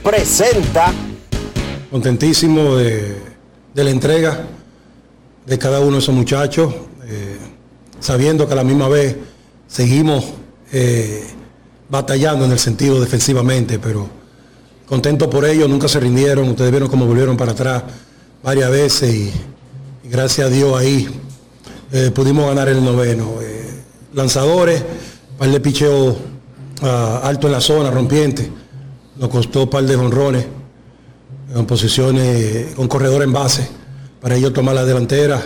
Presenta. Contentísimo de, de la entrega de cada uno de esos muchachos. Sabiendo que a la misma vez seguimos eh, batallando en el sentido defensivamente, pero contento por ello, nunca se rindieron, ustedes vieron cómo volvieron para atrás varias veces y, gracias a Dios ahí eh, pudimos ganar el noveno. Eh, lanzadores, par de picheo ah, alto en la zona, rompiente, nos costó par de honrones en posiciones con corredor en base, para ellos tomar la delantera.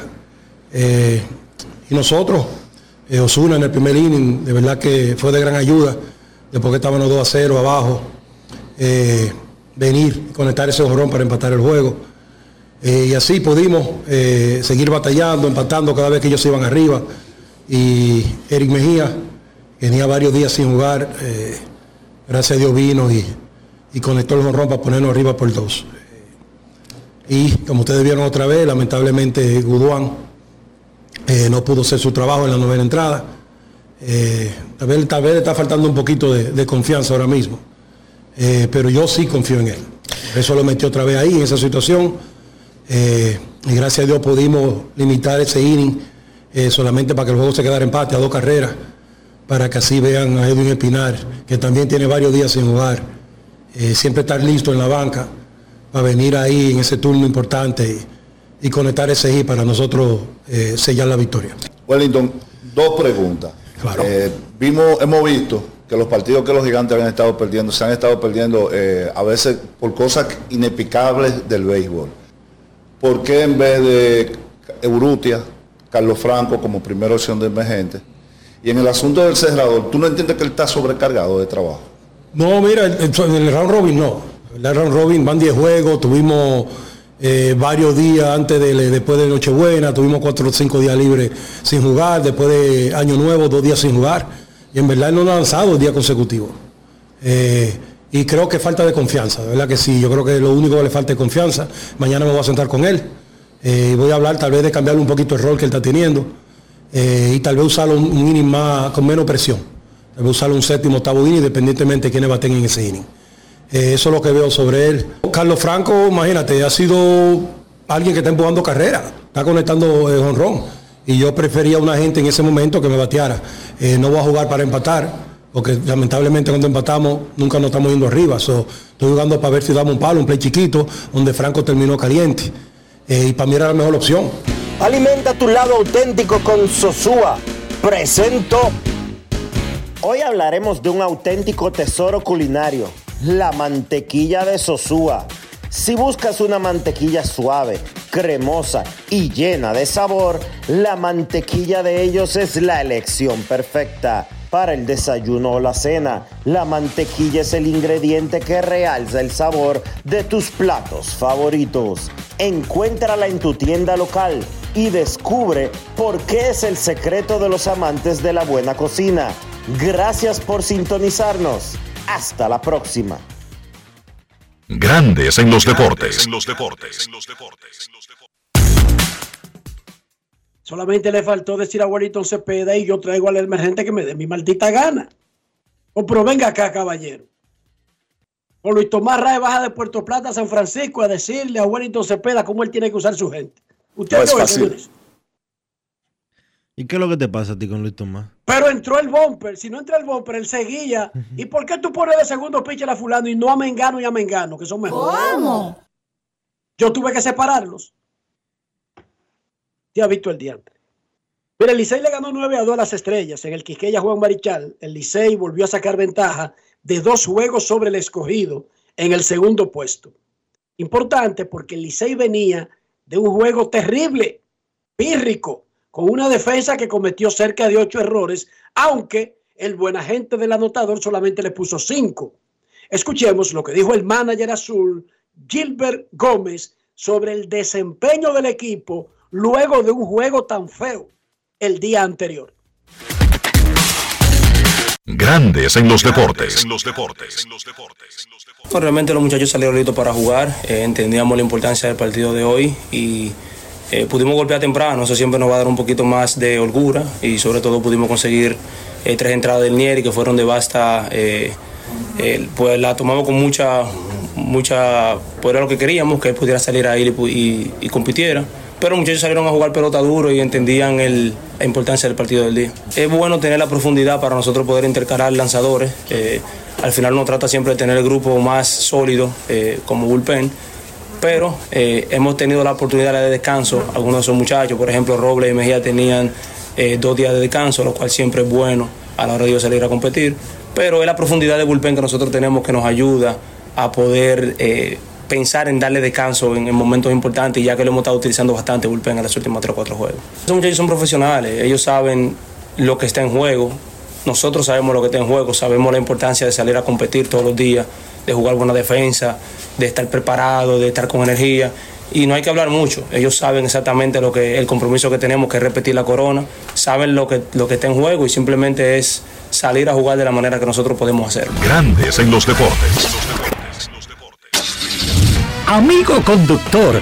Eh, y nosotros, eh, Osuna en el primer inning, de verdad que fue de gran ayuda, después que estábamos 2 a 0 abajo, eh, venir, conectar ese jorrón para empatar el juego. Eh, y así pudimos seguir batallando, empatando cada vez que ellos iban arriba. Y Eric Mejía, que tenía varios días sin jugar, gracias a Dios vino y, y conectó el jorrón para ponernos arriba por dos. Y como ustedes vieron otra vez, lamentablemente Guduán eh, no pudo hacer su trabajo en la novena entrada. Eh, tal, vez, tal está faltando un poquito de, confianza ahora mismo. Eh, pero yo sí confío en él. Eso lo metió otra vez ahí, en esa situación. Eh, y gracias a Dios pudimos limitar ese inning solamente para que el juego se quedara empate a dos carreras, para que así vean a Edwin Espinar, que también tiene varios días sin jugar. Siempre estar listo en la banca para venir ahí en ese turno importante y conectar ese hit para nosotros eh, sellar la victoria. Wellington, dos preguntas. Eh, vimos, hemos visto que los partidos que los gigantes habían estado perdiendo, se han estado perdiendo eh, a veces por cosas inexplicables del béisbol. ¿Por qué en vez de Eurutia, Carlos Franco como primera opción de emergente? Y en el asunto del cerrador, ¿tú no entiendes que él está sobrecargado de trabajo? No, mira, el, el round robin no. El round robin van 10 juegos, tuvimos eh, varios días antes de después de Nochebuena, tuvimos cuatro o cinco días libres sin jugar, después de Año Nuevo, dos días sin jugar. Y en verdad no ha lanzado el día consecutivo. Eh, y creo que falta de confianza, de verdad que sí. Yo creo que lo único que le falta es confianza. Mañana me voy a sentar con él. Eh, y voy a hablar tal vez de cambiarle un poquito el rol que él está teniendo. y tal vez usarlo un, inning más, con menos presión. Tal vez usarlo un séptimo, octavo inning, independientemente de quiénes baten en ese inning. Eh, eso es lo que veo sobre él. Carlos Franco, imagínate, ha sido alguien que está empujando carrera, está conectando el honrón. Y yo prefería una gente en ese momento que me bateara. Eh, no voy a jugar para empatar, porque lamentablemente cuando empatamos nunca nos estamos yendo arriba. estoy jugando para ver si damos un palo, un play chiquito, donde Franco terminó caliente. Eh, y para mí era la mejor opción. Alimenta tu lado auténtico con Sosúa. Presento. Hoy hablaremos de un auténtico tesoro culinario la mantequilla de Sosúa. Si buscas una mantequilla suave, cremosa y llena de sabor, la mantequilla de ellos es la elección perfecta. Para el desayuno o la cena, la mantequilla es el ingrediente que realza el sabor de tus platos favoritos. Encuéntrala en tu tienda local y descubre por qué es el secreto de los amantes de la buena cocina. Gracias por sintonizarnos. Hasta la próxima. Grandes en los deportes. En los deportes. Solamente le faltó decir a Wellington Cepeda y yo traigo al emergente que me dé mi maldita gana. O oh, pero venga acá, caballero. O Luis Tomás Rae baja de Puerto Plata a San Francisco a decirle a Wellington Cepeda cómo él tiene que usar su gente. Usted no es fácil. ¿Y qué es lo que te pasa a ti con Luis Tomás? Pero entró el bumper. Si no entra el bumper, él seguía. ¿Y por qué tú pones de segundo pitcher a fulano y no a Mengano y a Mengano, que son mejores? ¿Cómo? Yo tuve que separarlos. ¿Te ha visto el día antes? Mira, el Licey le ganó 9 a 2 a las estrellas. En el Quisqueya Juan Marichal, el Licey volvió a sacar ventaja de dos juegos sobre el escogido en el segundo puesto. Importante porque el Licey venía de un juego terrible, pírrico, con una defensa que cometió cerca de ocho errores, aunque el buen agente del anotador solamente le puso cinco. Escuchemos lo que dijo el manager azul, Gilbert Gómez, sobre el desempeño del equipo luego de un juego tan feo el día anterior. Grandes en los deportes. En los deportes. Realmente los muchachos salieron listos para jugar. Eh, entendíamos la importancia del partido de hoy y eh, pudimos golpear temprano, eso siempre nos va a dar un poquito más de holgura y sobre todo pudimos conseguir eh, tres entradas del Nieri que fueron de basta. Eh, pues la tomamos con mucha, mucha, pues era lo que queríamos, que él pudiera salir ahí y, compitiera. Pero muchachos salieron a jugar pelota duro y entendían la importancia del partido del día. Es bueno tener la profundidad para nosotros poder intercalar lanzadores. al final uno trata siempre de tener el grupo más sólido como bullpen pero eh, hemos tenido la oportunidad de descanso. Algunos de esos muchachos, por ejemplo, Robles y Mejía tenían eh, dos días de descanso, lo cual siempre es bueno a la hora de salir a competir. Pero es la profundidad de bullpen que nosotros tenemos que nos ayuda a poder eh, pensar en darle descanso en, momentos importantes, ya que lo hemos estado utilizando bastante bullpen en los últimos 3 o 4 juegos. Esos muchachos son profesionales, ellos saben lo que está en juego. Nosotros sabemos lo que está en juego, sabemos la importancia de salir a competir todos los días, de jugar buena defensa, de estar preparado, de estar con energía. Y no hay que hablar mucho. Ellos saben exactamente lo que el compromiso que tenemos, que es repetir la corona, saben lo que, lo que está en juego y simplemente es salir a jugar de la manera que nosotros podemos hacer. Grandes en los deportes. Amigo conductor,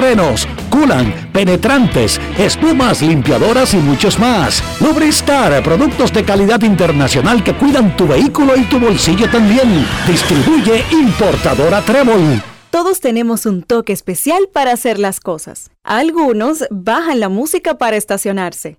frenos. culan, penetrantes, espumas, limpiadoras y muchos más. Lubristar, productos de calidad internacional que cuidan tu vehículo y tu bolsillo también. Distribuye importadora Trébol. Todos tenemos un toque especial para hacer las cosas. Algunos bajan la música para estacionarse.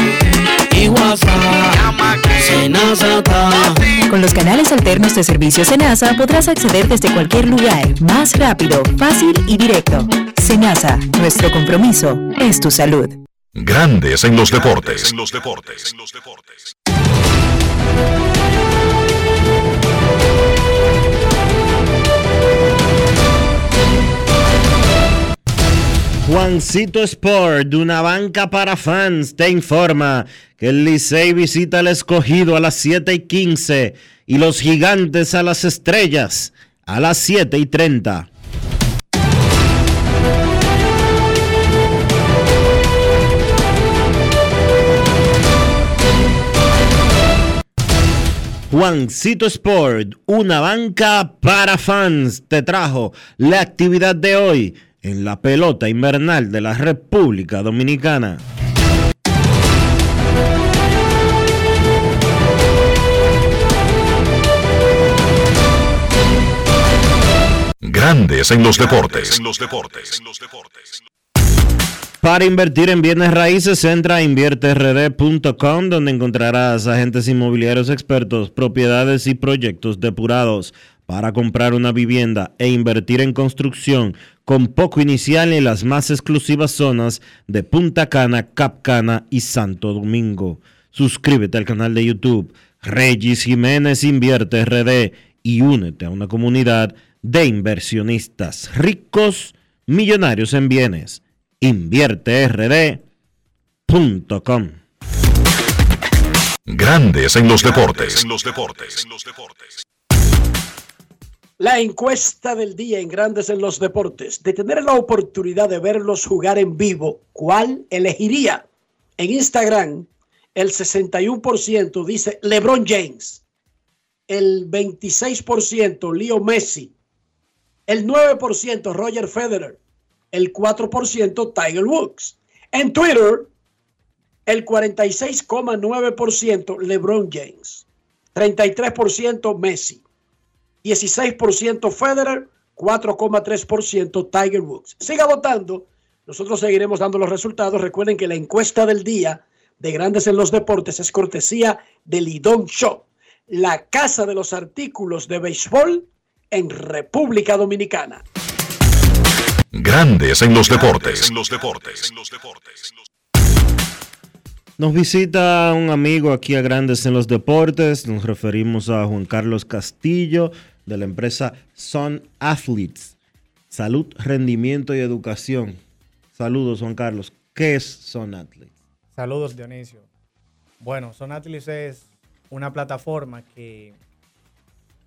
Con los canales alternos de servicio Senasa podrás acceder desde cualquier lugar, más rápido, fácil y directo. Senasa, nuestro compromiso es tu salud. Grandes en los deportes. Juancito Sport, una banca para fans, te informa que el Licey visita al escogido a las 7 y 15 y los gigantes a las estrellas a las 7 y 30. Juancito Sport, una banca para fans, te trajo la actividad de hoy en la pelota invernal de la República Dominicana. Grandes en los deportes. Para invertir en bienes raíces, entra a invierterd.com donde encontrarás agentes inmobiliarios expertos, propiedades y proyectos depurados para comprar una vivienda e invertir en construcción con poco inicial en las más exclusivas zonas de Punta Cana, Capcana y Santo Domingo. Suscríbete al canal de YouTube Regis Jiménez Invierte RD y únete a una comunidad de inversionistas ricos, millonarios en bienes. InvierteRD.com Grandes en los deportes. La encuesta del día en Grandes en los Deportes. De tener la oportunidad de verlos jugar en vivo, ¿cuál elegiría? En Instagram, el 61% dice LeBron James, el 26% Leo Messi, el 9% Roger Federer, el 4% Tiger Woods. En Twitter, el 46,9% LeBron James, 33% Messi, 16% Federer, 4,3% Tiger Woods. Siga votando. Nosotros seguiremos dando los resultados. Recuerden que la encuesta del día de Grandes en los Deportes es cortesía de Lidón Shop, la casa de los artículos de béisbol en República Dominicana. Grandes en los deportes. Nos visita un amigo aquí a Grandes en los Deportes. Nos referimos a Juan Carlos Castillo de la empresa Sun Athletes. Salud, rendimiento y educación. Saludos, Juan Carlos. ¿Qué es Sun Athletes? Saludos, Dionisio. Bueno, Sun Athletes es una plataforma que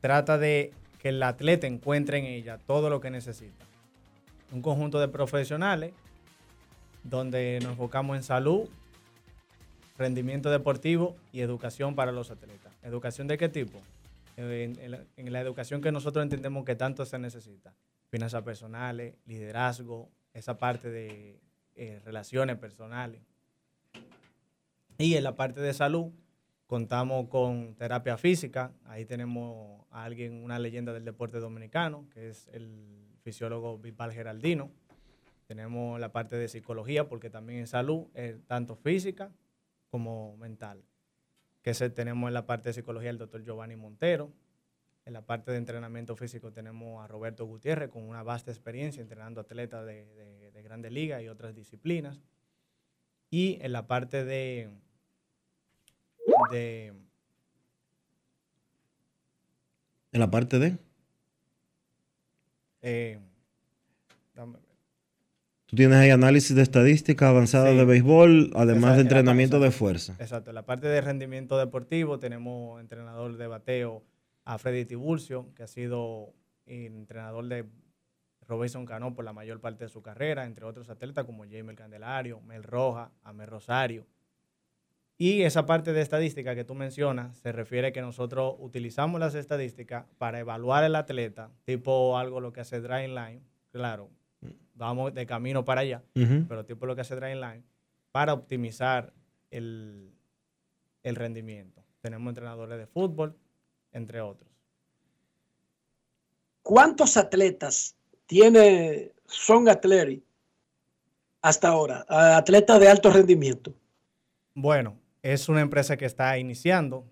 trata de que el atleta encuentre en ella todo lo que necesita. Un conjunto de profesionales donde nos enfocamos en salud, rendimiento deportivo y educación para los atletas. ¿Educación de qué tipo? En, la, educación que nosotros entendemos que tanto se necesita. Finanzas personales, liderazgo, esa parte de eh, relaciones personales. Y en la parte de salud, contamos con terapia física. Ahí tenemos a alguien, una leyenda del deporte dominicano, que es el fisiólogo Bisbal Geraldino. Tenemos la parte de psicología, porque también en salud, es tanto física como mental. Que tenemos en la parte de psicología el doctor Giovanni Montero. En la parte de entrenamiento físico tenemos a Roberto Gutiérrez con una vasta experiencia entrenando atletas de, de, de grandes ligas y otras disciplinas. Y en la parte de, de En la parte de. eh, dame- Tú tienes ahí análisis de estadística avanzada Sí. de béisbol, además Esa- de entrenamiento de fuerza. Exacto, en la parte de rendimiento deportivo tenemos entrenador de bateo a Freddy Tiburcio, que ha sido entrenador de Robinson Cano por la mayor parte de su carrera, entre otros atletas como Jaime Candelario, Mel Roja, Amel Rosario. Y esa parte de estadística que tú mencionas se refiere que nosotros utilizamos las estadísticas para evaluar al atleta, tipo algo lo que hace Line, claro, vamos de camino para allá, pero tipo lo que hace Line, para optimizar el, el rendimiento. Tenemos entrenadores de fútbol, entre otros. ¿Cuántos atletas tiene Son Athletic hasta ahora? Atletas de alto rendimiento. Bueno, es una empresa que está iniciando.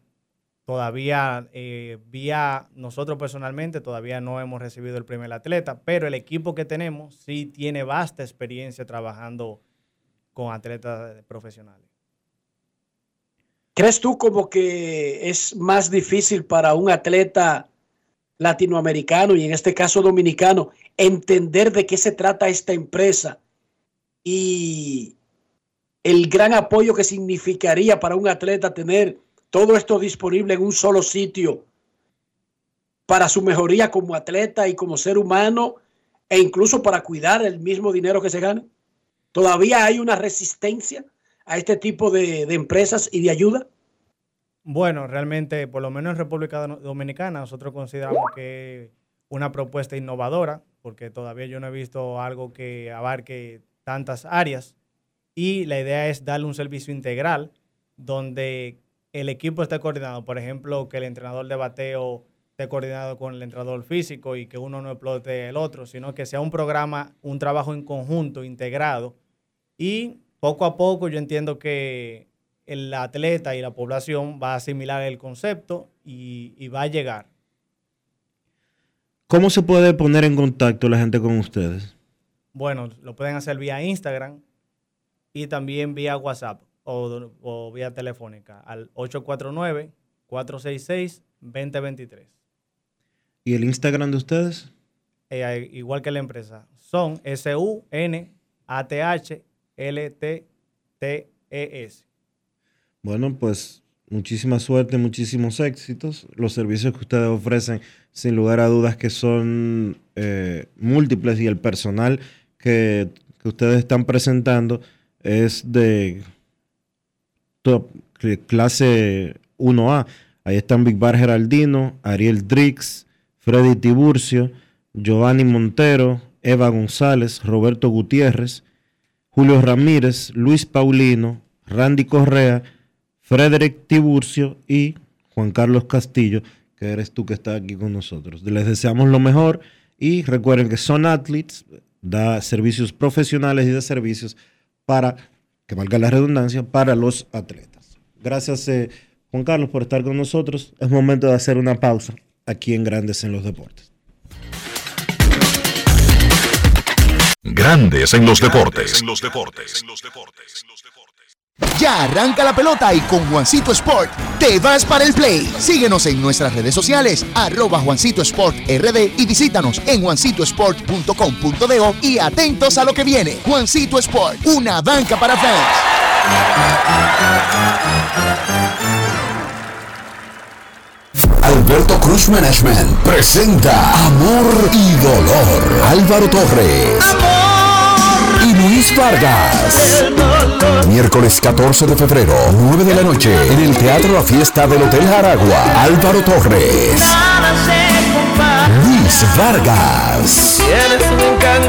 Todavía, eh, vía nosotros personalmente, todavía no hemos recibido el primer atleta, pero el equipo que tenemos sí tiene vasta experiencia trabajando con atletas profesionales. ¿Crees tú como que es más difícil para un atleta latinoamericano y en este caso dominicano entender de qué se trata esta empresa y el gran apoyo que significaría para un atleta tener todo esto disponible en un solo sitio para su mejoría como atleta y como ser humano e incluso para cuidar el mismo dinero que se gana? ¿Todavía hay una resistencia a este tipo de, de empresas y de ayuda? Bueno, realmente, por lo menos en República Dominicana, nosotros consideramos que una propuesta innovadora, porque todavía yo no he visto algo que abarque tantas áreas. Y la idea es darle un servicio integral donde el equipo esté coordinado. Por ejemplo, que el entrenador de bateo esté coordinado con el entrenador físico y que uno no explote el otro, sino que sea un programa, un trabajo en conjunto, integrado. Y poco a poco yo entiendo que el atleta y la población va a asimilar el concepto y, y va a llegar. ¿Cómo se puede poner en contacto la gente con ustedes? Bueno, lo pueden hacer vía Instagram y también vía WhatsApp o, o vía telefónica al 849-466-2023. ¿Y el Instagram de ustedes? Eh, igual que la empresa. Son S-U-N-A-T-H-L-T-T-E-S. Bueno, pues muchísima suerte, muchísimos éxitos. Los servicios que ustedes ofrecen, sin lugar a dudas, que son eh, múltiples y el personal que, que ustedes están presentando es de top, cl- clase 1A. Ahí están Big Bar Geraldino, Ariel Drix, Freddy Tiburcio, Giovanni Montero, Eva González, Roberto Gutiérrez, Julio Ramírez, Luis Paulino, Randy Correa, Frederick Tiburcio y Juan Carlos Castillo, que eres tú que estás aquí con nosotros. Les deseamos lo mejor y recuerden que Son Athletes da servicios profesionales y de servicios para, que valga la redundancia, para los atletas. Gracias eh, Juan Carlos por estar con nosotros. Es momento de hacer una pausa aquí en Grandes en los Deportes. Grandes en los deportes. En los deportes. Ya arranca la pelota y con Juancito Sport te vas para el play. Síguenos en nuestras redes sociales, arroba Juancito Sport RD y visítanos en juancitosport.com.do y atentos a lo que viene. Juancito Sport, una banca para fans. Alberto Cruz Management presenta Amor y Dolor. Álvaro Torres. Y Luis Vargas. Miércoles 14 de febrero, 9 de la noche, en el Teatro La Fiesta del Hotel Aragua. Álvaro Torres. Luis Vargas.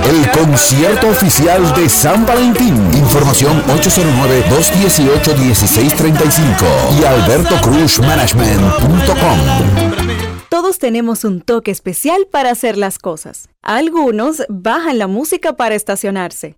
El concierto oficial de San Valentín. Información 809-218-1635 y albertocruzmanagement.com. Todos tenemos un toque especial para hacer las cosas. Algunos bajan la música para estacionarse.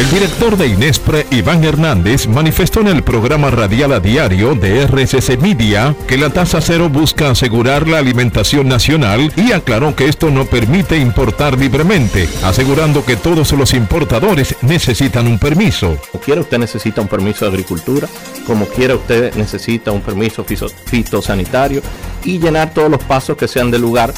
El director de Inespre, Iván Hernández, manifestó en el programa radial a diario de RCC Media que la tasa cero busca asegurar la alimentación nacional y aclaró que esto no permite importar libremente, asegurando que todos los importadores necesitan un permiso. Como quiera usted necesita un permiso de agricultura, como quiera usted necesita un permiso fitosanitario y llenar todos los pasos que sean del lugar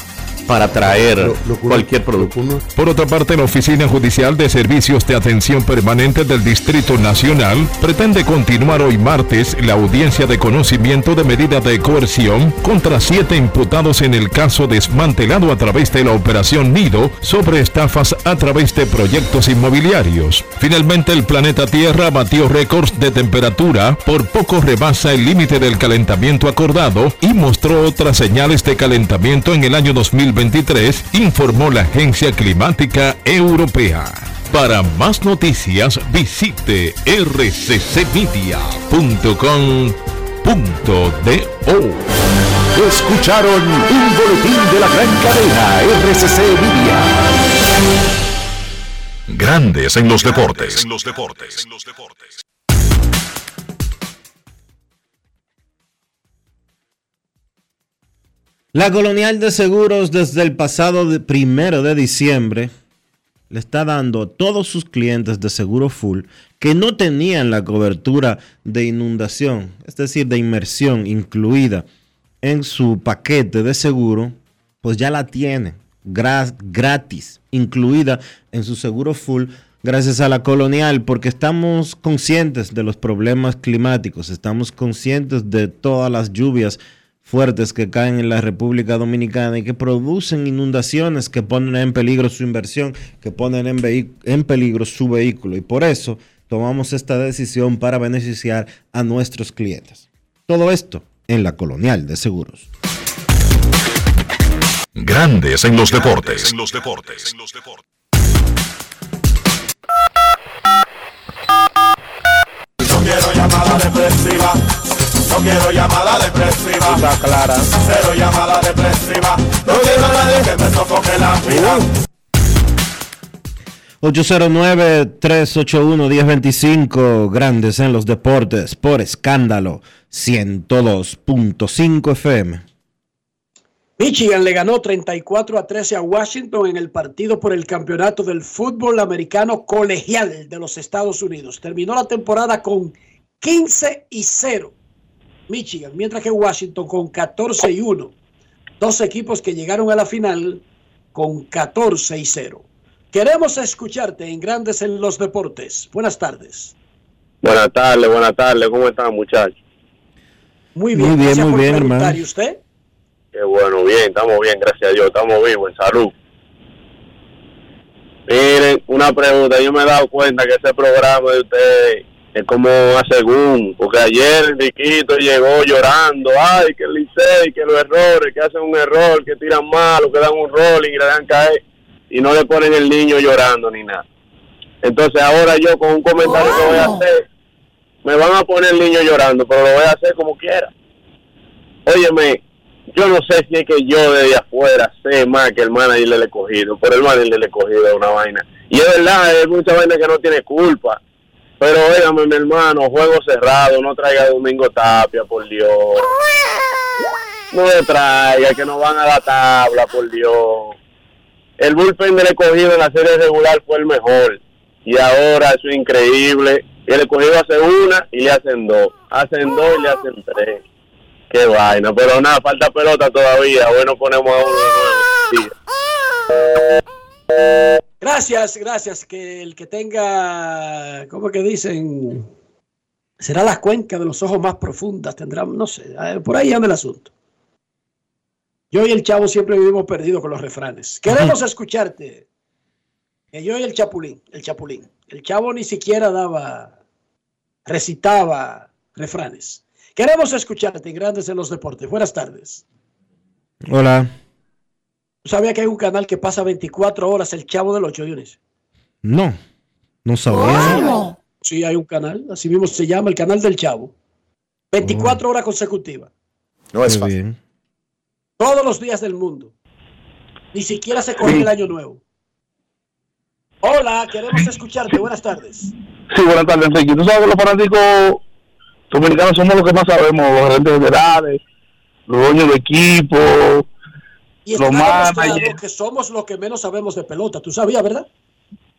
para traer cualquier producto. Por otra parte, la Oficina Judicial de Servicios de Atención Permanente del Distrito Nacional pretende continuar hoy martes la audiencia de conocimiento de medida de coerción contra siete imputados en el caso desmantelado a través de la Operación Nido sobre estafas a través de proyectos inmobiliarios. Finalmente, el planeta Tierra batió récords de temperatura, por poco rebasa el límite del calentamiento acordado y mostró otras señales de calentamiento en el año 2023, informó la Agencia Climática Europea. Para más noticias, visite rccmedia.com.do. Escucharon un boletín de la gran cadena RCC Media. Grandes en los deportes. La Colonial de Seguros desde el pasado primero de diciembre le está dando a todos sus clientes de seguro full que no tenían la cobertura de inundación, es decir, de inmersión incluida en su paquete de seguro, pues ya la tiene gra- gratis, incluida en su seguro full gracias a la colonial, porque estamos conscientes de los problemas climáticos, estamos conscientes de todas las lluvias fuertes que caen en la República Dominicana y que producen inundaciones que ponen en peligro su inversión, que ponen en, en peligro su vehículo. Y por eso tomamos esta decisión para beneficiar a nuestros clientes. Todo esto en la Colonial de Seguros. Grandes en los deportes. No quiero llamada depresiva. No quiero llamada depresiva. Está clara. Cero llamada depresiva. No quiero a nadie que me sofoque la vida. 809-381-1025, grandes en los deportes, por escándalo, 102.5 FM. Michigan le ganó 34 a 13 a Washington en el partido por el campeonato del fútbol americano colegial de los Estados Unidos. Terminó la temporada con 15 y 0. Michigan, mientras que Washington con 14 y 1. Dos equipos que llegaron a la final con 14 y 0. Queremos escucharte en Grandes en los Deportes. Buenas tardes. Buenas tardes, buenas tardes. ¿Cómo están, muchachos? Muy bien, Muy bien, gracias muy por bien, preguntar. hermano. ¿Y usted? Qué bueno, bien, estamos bien, gracias a Dios. Estamos vivos, en salud. Miren, una pregunta. Yo me he dado cuenta que ese programa de ustedes es como a según. Porque ayer el Riquito llegó llorando. Ay, que el Licey, que los errores, que hacen un error, que tiran malo, que dan un rolling y le dan caer. Y no le ponen el niño llorando ni nada. Entonces ahora yo con un comentario que voy a hacer, me van a poner el niño llorando, pero lo voy a hacer como quiera. Óyeme, yo no sé si es que yo desde afuera sé más que el manager del escogido, pero el manager del escogido es una vaina. Y es verdad, es mucha vaina que no tiene culpa. Pero óigame, mi hermano, juego cerrado, no traiga Domingo Tapia, por Dios. No le traiga, que nos van a la tabla, por Dios. El bullpen del escogido en la serie regular fue el mejor. Y ahora eso es increíble. Y el escogido hace una y le hacen dos. Hacen dos y le hacen tres. Qué vaina. Pero nada, falta pelota todavía. Bueno, ponemos a uno. Gracias, gracias. Que el que tenga, ¿cómo que dicen? Será las cuencas de los ojos más profundas, tendrá, no sé, por ahí anda el asunto. Yo y el chavo siempre vivimos perdidos con los refranes. Queremos escucharte. Que yo y el chapulín, el chapulín. El chavo ni siquiera daba, recitaba refranes. Queremos escucharte en Grandes en los Deportes. Buenas tardes. Hola. ¿Tú sabías que hay un canal que pasa 24 horas el chavo del 8, Dionisio? No, no sabía. Sí, hay un canal, así mismo se llama, el canal del chavo. 24 horas consecutivas. No es fácil. Todos los días del mundo. Ni siquiera se coge el año nuevo. Hola, queremos escucharte. Buenas tardes. Sí, buenas tardes, Enrique. Tú sabes que los fanáticos dominicanos somos los que más sabemos, los gerentes generales, los dueños de equipo, Y los managers. que somos los que menos sabemos de pelota. ¿Tú sabías, verdad?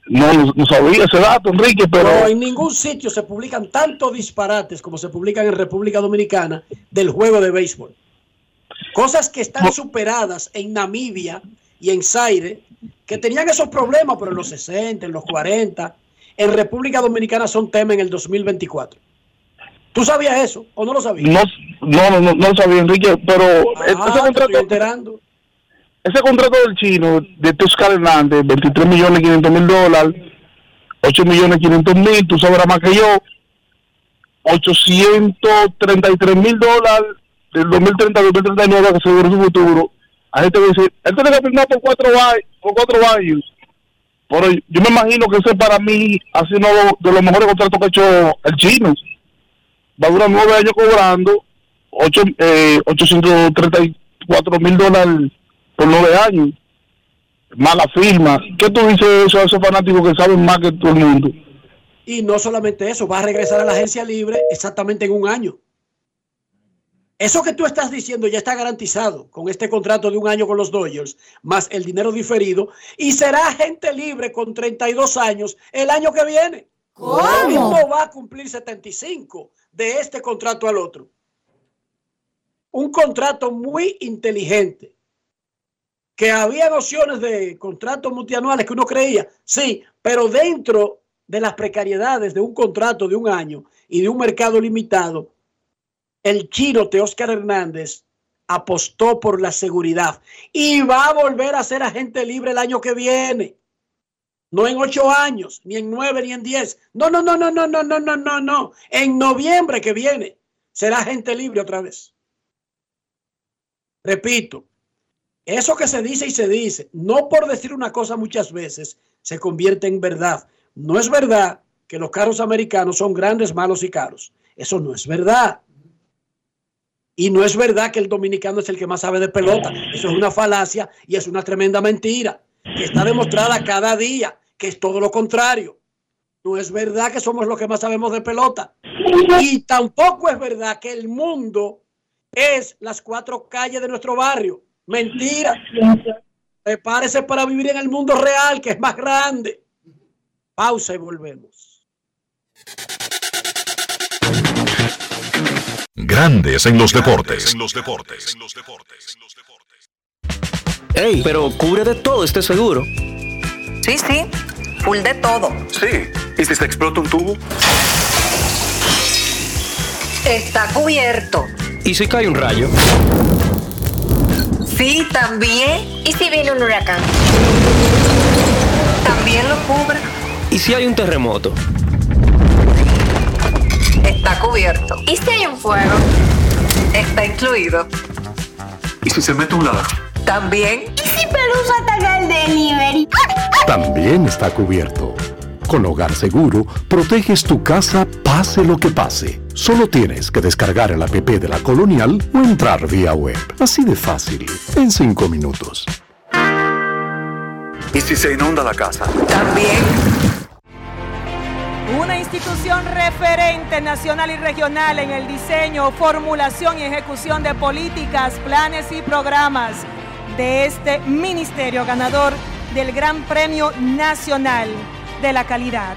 No, no, sabía ese dato, Enrique, pero No, en ningún sitio se publican tantos disparates como se publican en República Dominicana del juego de béisbol. Cosas que están superadas en Namibia y en Zaire, que tenían esos problemas, pero en los 60, en los 40, en República Dominicana son tema en el 2024. ¿Tú sabías eso o no lo sabías? no, no, no, no, sabía, Enrique, pero Ah, te estoy enterando. Ese contrato del chino de Toscar Hernández, 23 millones 500 mil dólares, 8 millones 500 mil, tú sabrás más que yo, 833 mil dólares del 2030 al 2039 que asegura su futuro. A gente que dice, él tiene que firmar por cuatro, por cuatro años. Pero yo me imagino que ese para mí ha sido uno de los mejores contratos que ha hecho el chino. Va a durar nueve años cobrando ocho, eh, 834 mil dólares por nueve años. Mala firma. ¿Qué tú dices de eso a esos fanáticos que saben más que todo el mundo? Y no solamente eso, va a regresar a la agencia libre exactamente en un año. Eso que tú estás diciendo ya está garantizado con este contrato de un año con los Dodgers, más el dinero diferido, y será agente libre con 32 años el año que viene. No va a cumplir 75 de este contrato al otro. Un contrato muy inteligente. Que había opciones de contratos multianuales que uno creía, sí, pero dentro de las precariedades de un contrato de un año y de un mercado limitado, el chino de Oscar Hernández apostó por la seguridad y va a volver a ser agente libre el año que viene. No en ocho años, ni en nueve, ni en diez. No, no, no, no, no, no, no, no, no, no. En noviembre que viene será agente libre otra vez. Repito, eso que se dice y se dice, no por decir una cosa muchas veces, se convierte en verdad. No es verdad que los carros americanos son grandes, malos y caros. Eso no es verdad. Y no es verdad que el dominicano es el que más sabe de pelota. Eso es una falacia y es una tremenda mentira que está demostrada cada día, que es todo lo contrario. No es verdad que somos los que más sabemos de pelota. Y tampoco es verdad que el mundo es las cuatro calles de nuestro barrio. Mentira. Prepárese para vivir en el mundo real, que es más grande. Pausa y volvemos. Grandes en los deportes. Ey, pero cubre de todo este seguro. Sí, sí, full de todo. Sí. ¿Y si se explota un tubo? Está cubierto. ¿Y si cae un rayo? Sí, también. ¿Y si viene un huracán? También lo cubre. ¿Y si hay un terremoto? Está cubierto. ¿Y si hay un fuego? Está incluido. ¿Y si se mete un ladrón? También. ¿Y si Pelusa ataca el delivery? También está cubierto. Con Hogar Seguro, proteges tu casa pase lo que pase. Solo tienes que descargar el app de la Colonial o entrar vía web. Así de fácil, en 5 minutos. ¿Y si se inunda la casa? También. Una institución referente nacional y regional en el diseño, formulación y ejecución de políticas, planes y programas de este ministerio ganador del Gran Premio Nacional de la Calidad.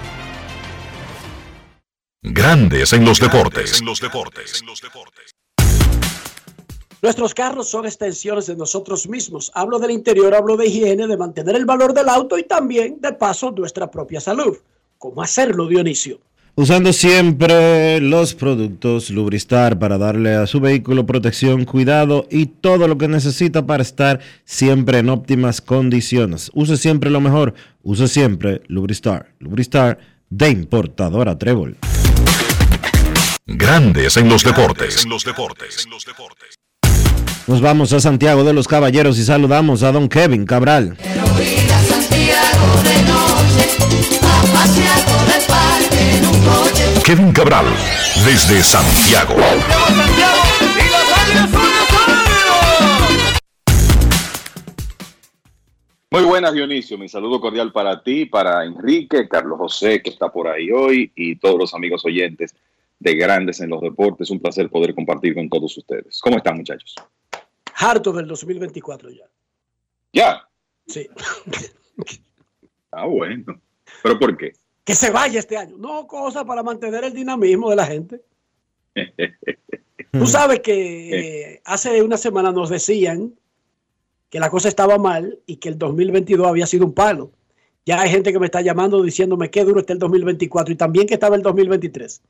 Grandes en los deportes. Nuestros carros son extensiones de nosotros mismos. Hablo del interior, hablo de higiene, de mantener el valor del auto y también, de paso, nuestra propia salud. ¿Cómo hacerlo, Dionisio? Usando siempre los productos Lubristar para darle a su vehículo protección, cuidado y todo lo que necesita para estar siempre en óptimas condiciones. Use siempre lo mejor. Use siempre Lubristar. Lubristar de importadora Trébol. Grandes en los deportes. Nos vamos a Santiago de los Caballeros y saludamos a don Kevin Cabral. Kevin Cabral, desde Santiago. Muy buenas, Dionisio. Mi saludo cordial para ti, para Enrique, Carlos José, que está por ahí hoy, y todos los amigos oyentes de Grandes en los Deportes. Un placer poder compartir con todos ustedes. ¿Cómo están, muchachos? Harto del 2024 ya. ¿Ya? Sí. <laughs> ah, bueno. ¿Pero por qué? Que se vaya este año. No, cosa para mantener el dinamismo de la gente. Tú sabes que <laughs> eh, hace una semana nos decían que la cosa estaba mal y que el 2022 había sido un palo. Ya hay gente que me está llamando diciéndome qué duro está el 2024 y también que estaba el 2023.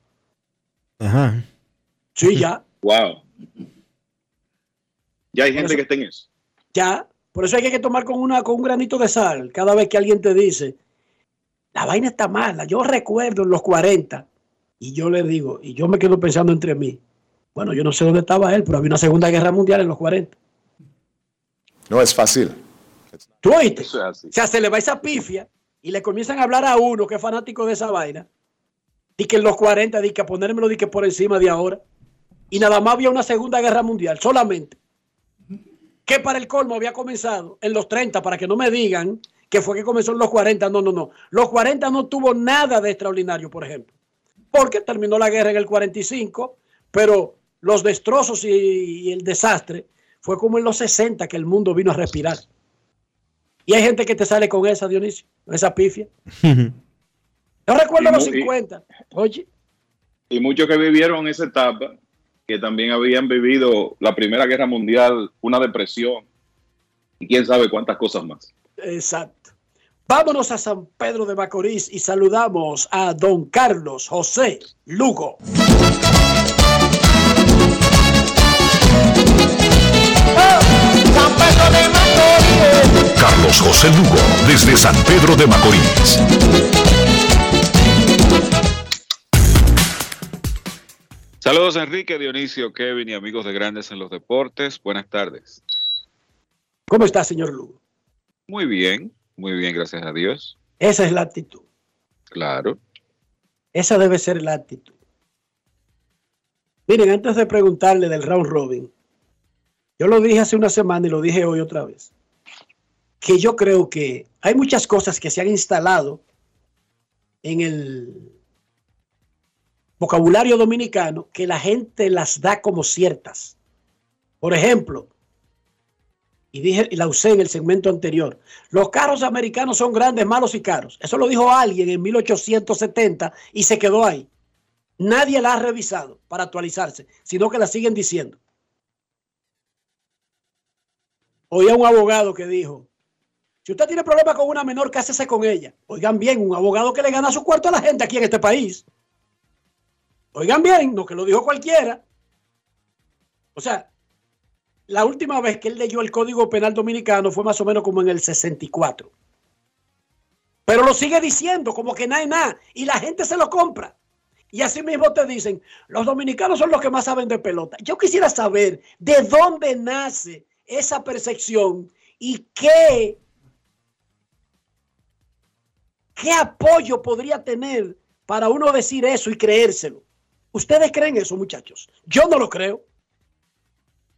Ajá. Sí, ya. Wow. Ya hay gente que está en eso. Ya. Por eso hay que tomar con, una, con un granito de sal cada vez que alguien te dice, la vaina está mala. Yo recuerdo en los 40 y yo le digo, y yo me quedo pensando entre mí, bueno, yo no sé dónde estaba él, pero había una Segunda Guerra Mundial en los 40. No es fácil. ¿Tú oíste? O sea, se le va esa pifia y le comienzan a hablar a uno que es fanático de esa vaina. Y que en los 40, di que a ponérmelo di que por encima de ahora. Y nada más había una Segunda Guerra Mundial, solamente. Que para el colmo había comenzado en los 30, para que no me digan que fue que comenzó en los 40. No, no, no. Los 40 no tuvo nada de extraordinario, por ejemplo. Porque terminó la guerra en el 45, pero los destrozos y, el desastre fue como en los 60 que el mundo vino a respirar. Y hay gente que te sale con esa, Dionisio, esa pifia. <laughs> Yo recuerdo los 50. Oye. Y muchos que vivieron esa etapa, que también habían vivido la Primera Guerra Mundial, una depresión, y quién sabe cuántas cosas más. Exacto. Vámonos a San Pedro de Macorís y saludamos a don Carlos José Lugo. San Pedro de Macorís. Carlos José Lugo, desde San Pedro de Macorís. Saludos Enrique, Dionisio, Kevin y amigos de Grandes en los Deportes. Buenas tardes. ¿Cómo está, señor Lugo? Muy bien, muy bien, gracias a Dios. Esa es la actitud. Claro. Esa debe ser la actitud. Miren, antes de preguntarle del round robin, yo lo dije hace una semana y lo dije hoy otra vez, que yo creo que hay muchas cosas que se han instalado en el vocabulario dominicano que la gente las da como ciertas. Por ejemplo, y dije y la usé en el segmento anterior, los carros americanos son grandes, malos y caros. Eso lo dijo alguien en 1870 y se quedó ahí. Nadie la ha revisado para actualizarse, sino que la siguen diciendo. Oía un abogado que dijo, si usted tiene problemas con una menor, cásese con ella. Oigan bien, un abogado que le gana su cuarto a la gente aquí en este país. Oigan bien, no que lo dijo cualquiera. O sea, la última vez que él leyó el Código Penal Dominicano fue más o menos como en el 64. Pero lo sigue diciendo como que nada es nada. Y la gente se lo compra. Y así mismo te dicen, los dominicanos son los que más saben de pelota. Yo quisiera saber de dónde nace esa percepción y qué, qué apoyo podría tener para uno decir eso y creérselo. ¿Ustedes creen eso, muchachos? Yo no lo creo.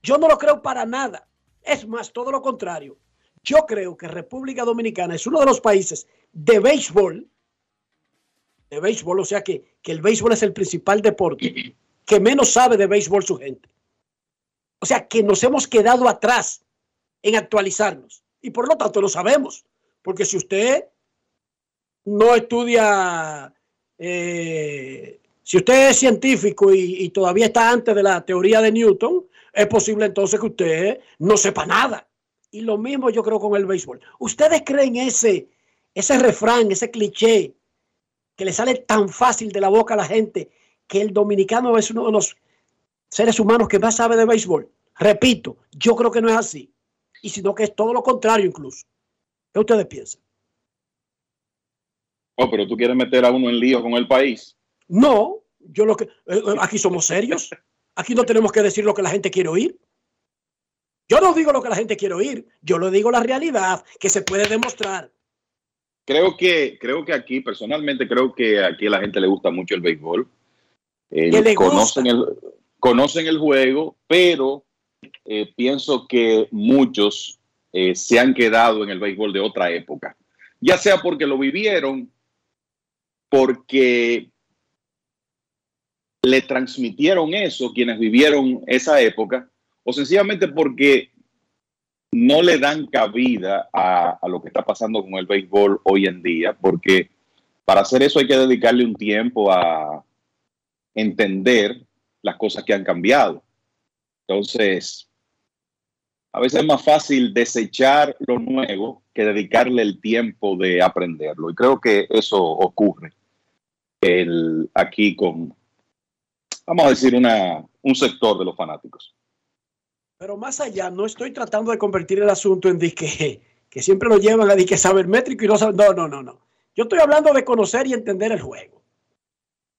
Yo no lo creo para nada. Es más, todo lo contrario. Yo creo que República Dominicana es uno de los países de béisbol, de béisbol, o sea que, que el béisbol es el principal deporte, <clears throat> que menos sabe de béisbol su gente. O sea que nos hemos quedado atrás en actualizarnos y por lo tanto lo sabemos. Porque si usted no estudia, eh, si usted es científico y, todavía está antes de la teoría de Newton, es posible entonces que usted no sepa nada. Y lo mismo yo creo con el béisbol. ¿Ustedes creen ese, ese refrán, ese cliché que le sale tan fácil de la boca a la gente que el dominicano es uno de los seres humanos que más sabe de béisbol? Repito, yo creo que no es así. Y sino que es todo lo contrario incluso. ¿Qué ustedes piensan? Oh, pero tú quieres meter a uno en lío con el país. No, yo lo que eh, eh, aquí somos serios. Aquí no tenemos que decir lo que la gente quiere oír. Yo no digo lo que la gente quiere oír, yo lo digo la realidad que se puede demostrar. Creo que, creo que aquí, personalmente, creo que aquí a la gente le gusta mucho el béisbol. Eh, conocen, el, conocen el juego, pero eh, pienso que muchos eh, se han quedado en el béisbol de otra época. Ya sea porque lo vivieron, porque le transmitieron eso quienes vivieron esa época, o sencillamente porque no le dan cabida a, lo que está pasando con el béisbol hoy en día, porque para hacer eso hay que dedicarle un tiempo a entender las cosas que han cambiado. Entonces, a veces es más fácil desechar lo nuevo que dedicarle el tiempo de aprenderlo. Y creo que eso ocurre aquí con, vamos a decir, un sector de los fanáticos. Pero más allá, no estoy tratando de convertir el asunto en disque, que siempre lo llevan a disque saber métrico y no saber. No, no, no, no. Yo estoy hablando de conocer y entender el juego.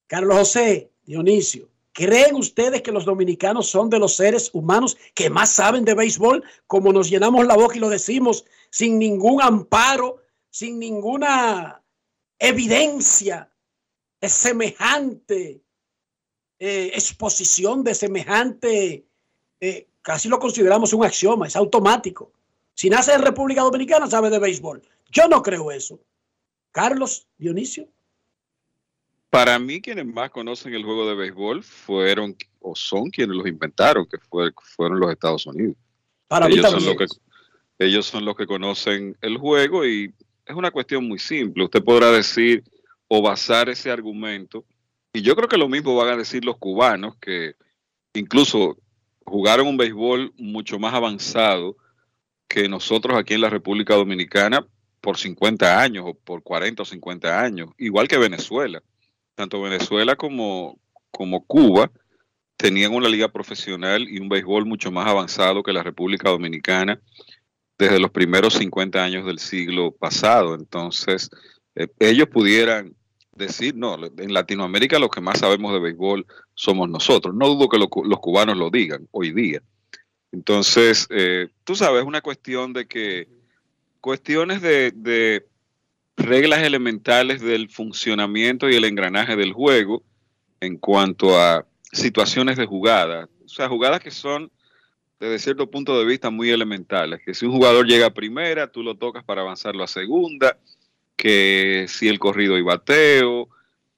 Carlos José, Dionisio, ¿creen ustedes que los dominicanos son de los seres humanos que más saben de béisbol? Como nos llenamos la boca y lo decimos sin ningún amparo, sin ninguna evidencia de semejante eh, exposición, de semejante eh, casi lo consideramos un axioma, es automático. Si nace en República Dominicana, sabe de béisbol. Yo no creo eso. Carlos, Dionisio. Para mí, quienes más conocen el juego de béisbol fueron o son quienes los inventaron, que fueron los Estados Unidos. Para ellos mí son los que ellos son los que conocen el juego y es una cuestión muy simple. Usted podrá decir o basar ese argumento, y yo creo que lo mismo van a decir los cubanos, que incluso jugaron un béisbol mucho más avanzado que nosotros aquí en la República Dominicana por 50 años o por 40 o 50 años, igual que Venezuela. Tanto Venezuela como, como Cuba tenían una liga profesional y un béisbol mucho más avanzado que la República Dominicana desde los primeros 50 años del siglo pasado. Entonces, eh, ellos pudieran decir, no, en Latinoamérica los que más sabemos de béisbol somos nosotros. No dudo que los cubanos lo digan hoy día. Entonces, eh, tú sabes, es una cuestión de que cuestiones de, de, reglas elementales del funcionamiento y el engranaje del juego en cuanto a situaciones de jugada, o sea, jugadas que son desde cierto punto de vista muy elementales, que si un jugador llega a primera, tú lo tocas para avanzarlo a segunda, que si el corrido y bateo,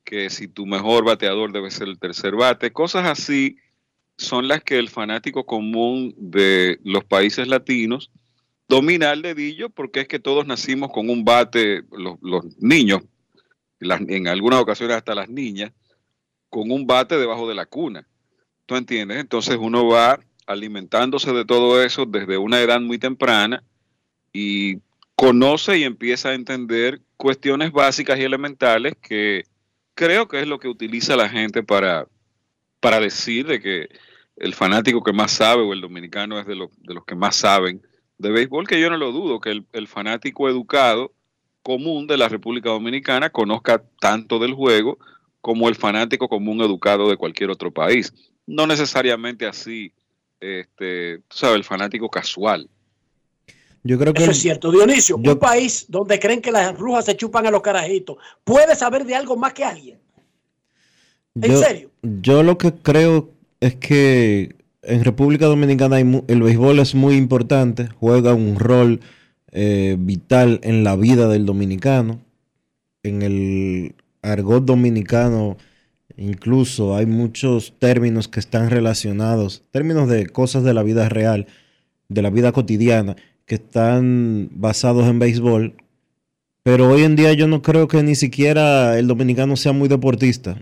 que si tu mejor bateador debe ser el tercer bate, cosas así son las que el fanático común de los países latinos domina al dedillo porque es que todos nacimos con un bate, los, niños, en algunas ocasiones hasta las niñas, con un bate debajo de la cuna. ¿Tú entiendes? Entonces uno va alimentándose de todo eso desde una edad muy temprana y conoce y empieza a entender cuestiones básicas y elementales que creo que es lo que utiliza la gente para, para decir de que el fanático que más sabe o el dominicano es de, de los que más saben de béisbol, que yo no lo dudo, que el, el fanático educado común de la República Dominicana conozca tanto del juego como el fanático común educado de cualquier otro país. No necesariamente así, este, tú sabes, el fanático casual. Yo creo que Eso es cierto. Dionisio, un país donde creen que las brujas se chupan a los carajitos, ¿puede saber de algo más que alguien? ¿En serio? Yo lo que creo es que en República Dominicana el béisbol es muy importante, juega un rol eh, vital en la vida del dominicano. En el argot dominicano incluso hay muchos términos que están relacionados, términos de cosas de la vida real, de la vida cotidiana, que están basados en béisbol, Pero hoy en día yo no creo que ni siquiera el dominicano sea muy deportista.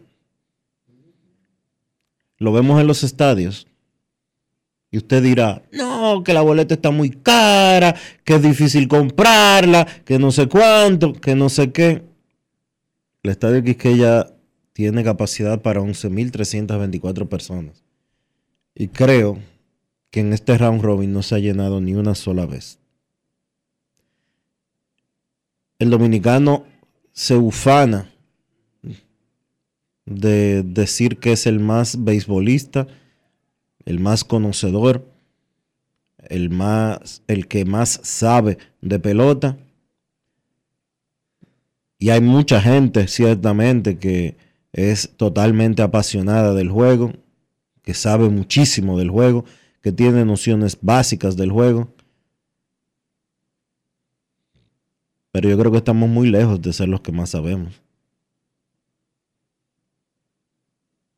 Lo vemos en los estadios. Y usted dirá, no, que la boleta está muy cara, que es difícil comprarla, que no sé cuánto, que no sé qué. El estadio Quisqueya tiene capacidad para 11.324 personas. Y creo que en este round robin no se ha llenado ni una sola vez. El dominicano se ufana de decir que es el más beisbolista, el más conocedor, el más el que más sabe de pelota. Y hay mucha gente ciertamente que es totalmente apasionada del juego, que sabe muchísimo del juego, que tiene nociones básicas del juego. Pero yo creo que estamos muy lejos de ser los que más sabemos.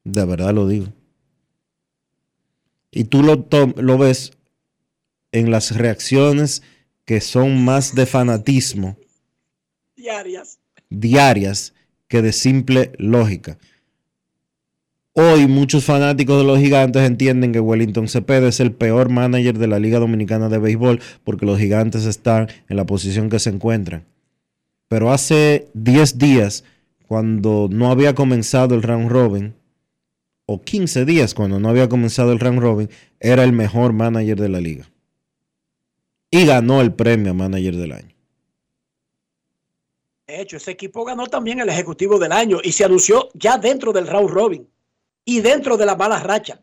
De verdad lo digo. Y tú lo, lo ves en las reacciones que son más de fanatismo. Diarias. Diarias que de simple lógica. Hoy muchos fanáticos de los gigantes entienden que Wellington Cepeda es el peor manager de la Liga Dominicana de Béisbol porque los gigantes están en la posición que se encuentran. Pero hace 10 días, cuando no había comenzado el round robin, o 15 días cuando no había comenzado el round robin, era el mejor manager de la liga. Y ganó el premio a manager del año. De hecho, ese equipo ganó también el Ejecutivo del Año y se anunció ya dentro del round robin y dentro de la mala racha.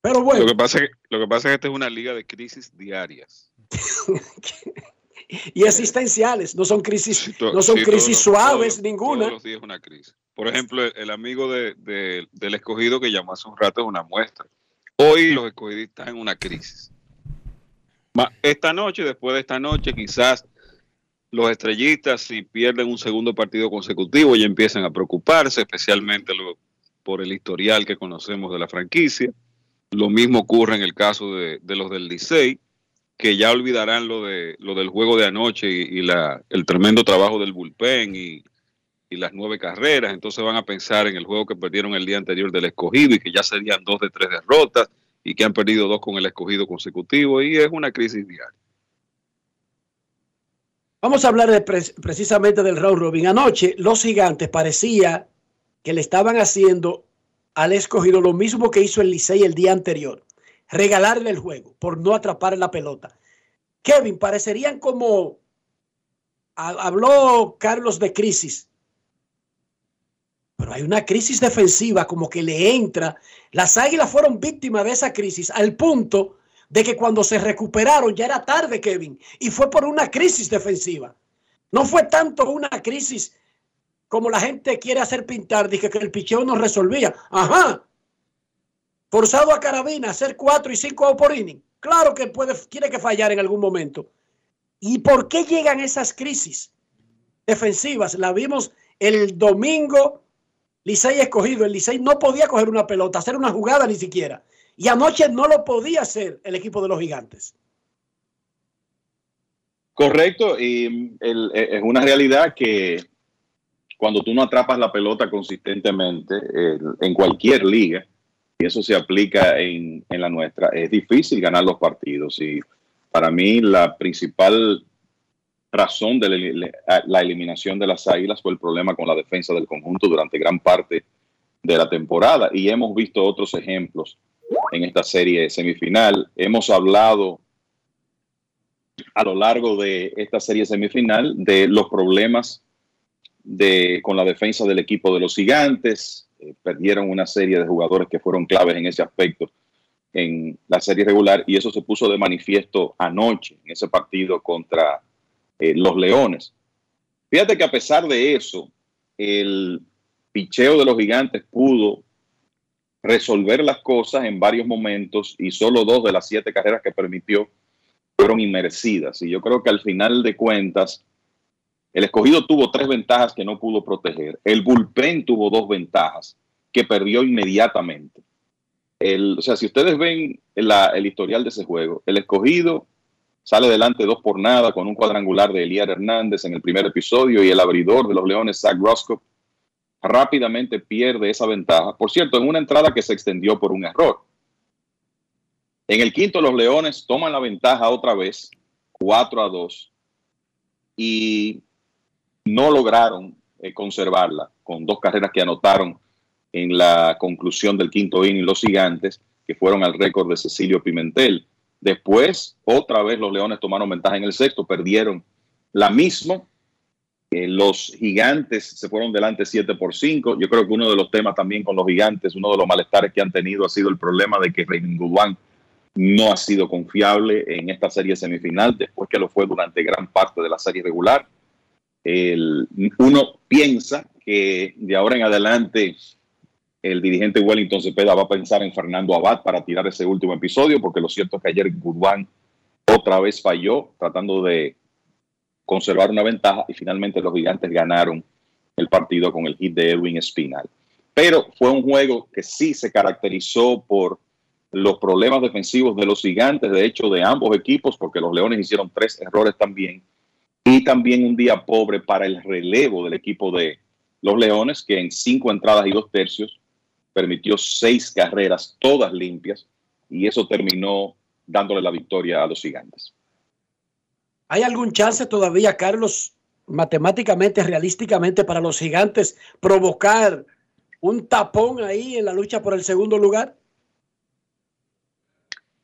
Pero bueno. Lo que pasa es que, lo que, pasa es que esta es una liga de crisis diarias. <laughs> y existenciales, no son crisis, no son sí, crisis todos, suaves todos, ninguna. Todos los días una crisis. Por ejemplo, el, el amigo de, de, del escogido que llamó hace un rato es una muestra. Hoy los escogidistas en una crisis. Esta noche, después de esta noche, quizás los estrellistas, si pierden un segundo partido consecutivo, ya empiezan a preocuparse, especialmente lo, por el historial que conocemos de la franquicia. Lo mismo ocurre en el caso de, los del Licey, que ya olvidarán lo, de, lo del juego de anoche y, y la, el tremendo trabajo del bullpen y, y, las nueve carreras. Entonces van a pensar en el juego que perdieron el día anterior del escogido y que ya serían dos de tres derrotas y que han perdido dos con el escogido consecutivo y es una crisis diaria. Vamos a hablar de pre precisamente del round robin. Anoche los gigantes parecía que le estaban haciendo al escogido lo mismo que hizo el Licey el día anterior. Regalarle el juego por no atrapar la pelota. Kevin, parecerían como habló Carlos de crisis. Pero hay una crisis defensiva como que le entra. Las águilas fueron víctimas de esa crisis al punto de que cuando se recuperaron ya era tarde, Kevin, y fue por una crisis defensiva. No fue tanto una crisis como la gente quiere hacer pintar, dije que el picheo no resolvía. Ajá. Forzado a carabina, hacer cuatro y cinco por inning. Claro que tiene que fallar en algún momento. ¿Y por qué llegan esas crisis defensivas? La vimos el domingo, Licey escogido. El Licey no podía coger una pelota, hacer una jugada ni siquiera. Y anoche no lo podía hacer el equipo de los gigantes. Correcto, y el, es una realidad que cuando tú no atrapas la pelota consistentemente en cualquier liga, y eso se aplica en, en, la nuestra, es difícil ganar los partidos. Y para mí la principal razón de la, la eliminación de las Águilas fue el problema con la defensa del conjunto durante gran parte de la temporada. Y hemos visto otros ejemplos en esta serie semifinal. Hemos hablado a lo largo de esta serie semifinal de los problemas de, con la defensa del equipo de los gigantes. Eh, perdieron una serie de jugadores que fueron claves en ese aspecto en la serie regular y eso se puso de manifiesto anoche en ese partido contra eh, los Leones. Fíjate que a pesar de eso, el picheo de los gigantes pudo resolver las cosas en varios momentos y solo dos de las siete carreras que permitió fueron inmerecidas. Y yo creo que al final de cuentas, el escogido tuvo tres ventajas que no pudo proteger. El bullpen tuvo dos ventajas que perdió inmediatamente. El, o sea, si ustedes ven la, el historial de ese juego, el escogido sale delante dos por nada con un cuadrangular de Eliar Hernández en el primer episodio y el abridor de los Leones, Zach Roscoe, rápidamente pierde esa ventaja. Por cierto, en una entrada que se extendió por un error. En el quinto, los Leones toman la ventaja otra vez, 4 a 2, y no lograron eh, conservarla con dos carreras que anotaron en la conclusión del quinto inning los gigantes, que fueron al récord de Cecilio Pimentel. Después, otra vez los Leones tomaron ventaja en el sexto, perdieron la misma. Los gigantes se fueron delante 7 por 5. Yo creo que uno de los temas también con los gigantes, uno de los malestares que han tenido ha sido el problema de que Raymond Goodwin no ha sido confiable en esta serie semifinal, después que lo fue durante gran parte de la serie regular. uno piensa que de ahora en adelante el dirigente Wellington Cepeda va a pensar en Fernando Abad para tirar ese último episodio, porque lo cierto es que ayer Goodwin otra vez falló tratando de conservar una ventaja y finalmente los gigantes ganaron el partido con el hit de Edwin Espinal. Pero fue un juego que sí se caracterizó por los problemas defensivos de los gigantes, de hecho de ambos equipos, porque los Leones hicieron tres errores también, y también un día pobre para el relevo del equipo de los Leones, que en cinco entradas y dos tercios permitió seis carreras, todas limpias, y eso terminó dándole la victoria a los gigantes. ¿Hay algún chance todavía, Carlos, matemáticamente, realísticamente, para los gigantes provocar un tapón ahí en la lucha por el segundo lugar?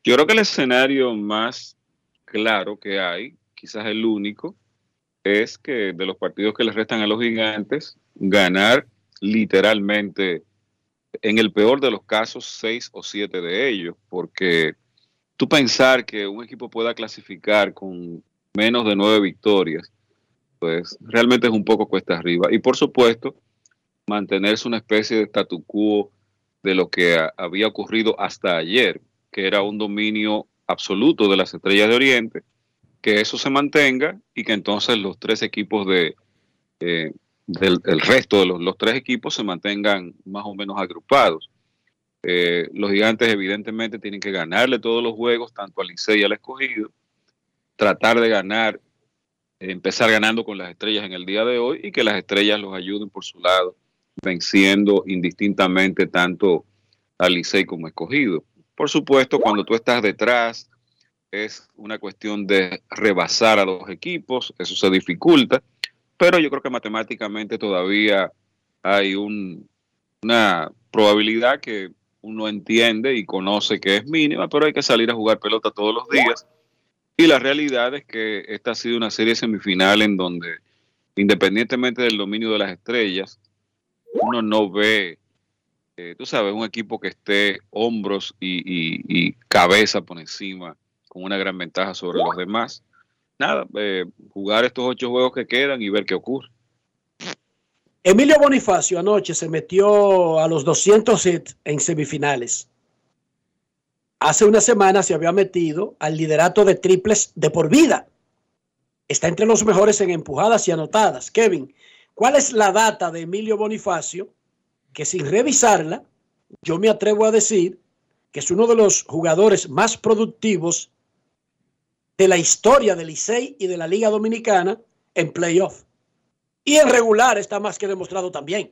Yo creo que el escenario más claro que hay, quizás el único, es que de los partidos que les restan a los gigantes, ganar literalmente, en el peor de los casos, seis o siete de ellos, porque tú pensar que un equipo pueda clasificar con menos de nueve victorias, pues realmente es un poco cuesta arriba. Y por supuesto, mantenerse una especie de statu quo de lo que había ocurrido hasta ayer, que era un dominio absoluto de las estrellas de Oriente, que eso se mantenga y que entonces los tres equipos de eh, del el resto de los, tres equipos se mantengan más o menos agrupados. Eh, los gigantes evidentemente tienen que ganarle todos los juegos, tanto al Licey y al escogido, tratar de ganar, empezar ganando con las estrellas en el día de hoy y que las estrellas los ayuden por su lado, venciendo indistintamente tanto al Licey como escogido. Por supuesto, cuando tú estás detrás, es una cuestión de rebasar a los equipos, eso se dificulta, pero yo creo que matemáticamente todavía hay una probabilidad que uno entiende y conoce que es mínima, pero hay que salir a jugar pelota todos los días. Y la realidad es que esta ha sido una serie semifinal en donde, independientemente del dominio de las estrellas, uno no ve eh, tú sabes, un equipo que esté hombros y, cabeza por encima con una gran ventaja sobre los demás. Nada, eh, jugar estos ocho juegos que quedan y ver qué ocurre. Emilio Bonifacio anoche se metió a los 200 en semifinales. Hace una semana se había metido al liderato de triples de por vida. Está entre los mejores en empujadas y anotadas. Kevin, ¿cuál es la data de Emilio Bonifacio que sin revisarla, yo me atrevo a decir que es uno de los jugadores más productivos de la historia del Licey y de la Liga Dominicana en playoff. Y en regular está más que demostrado también.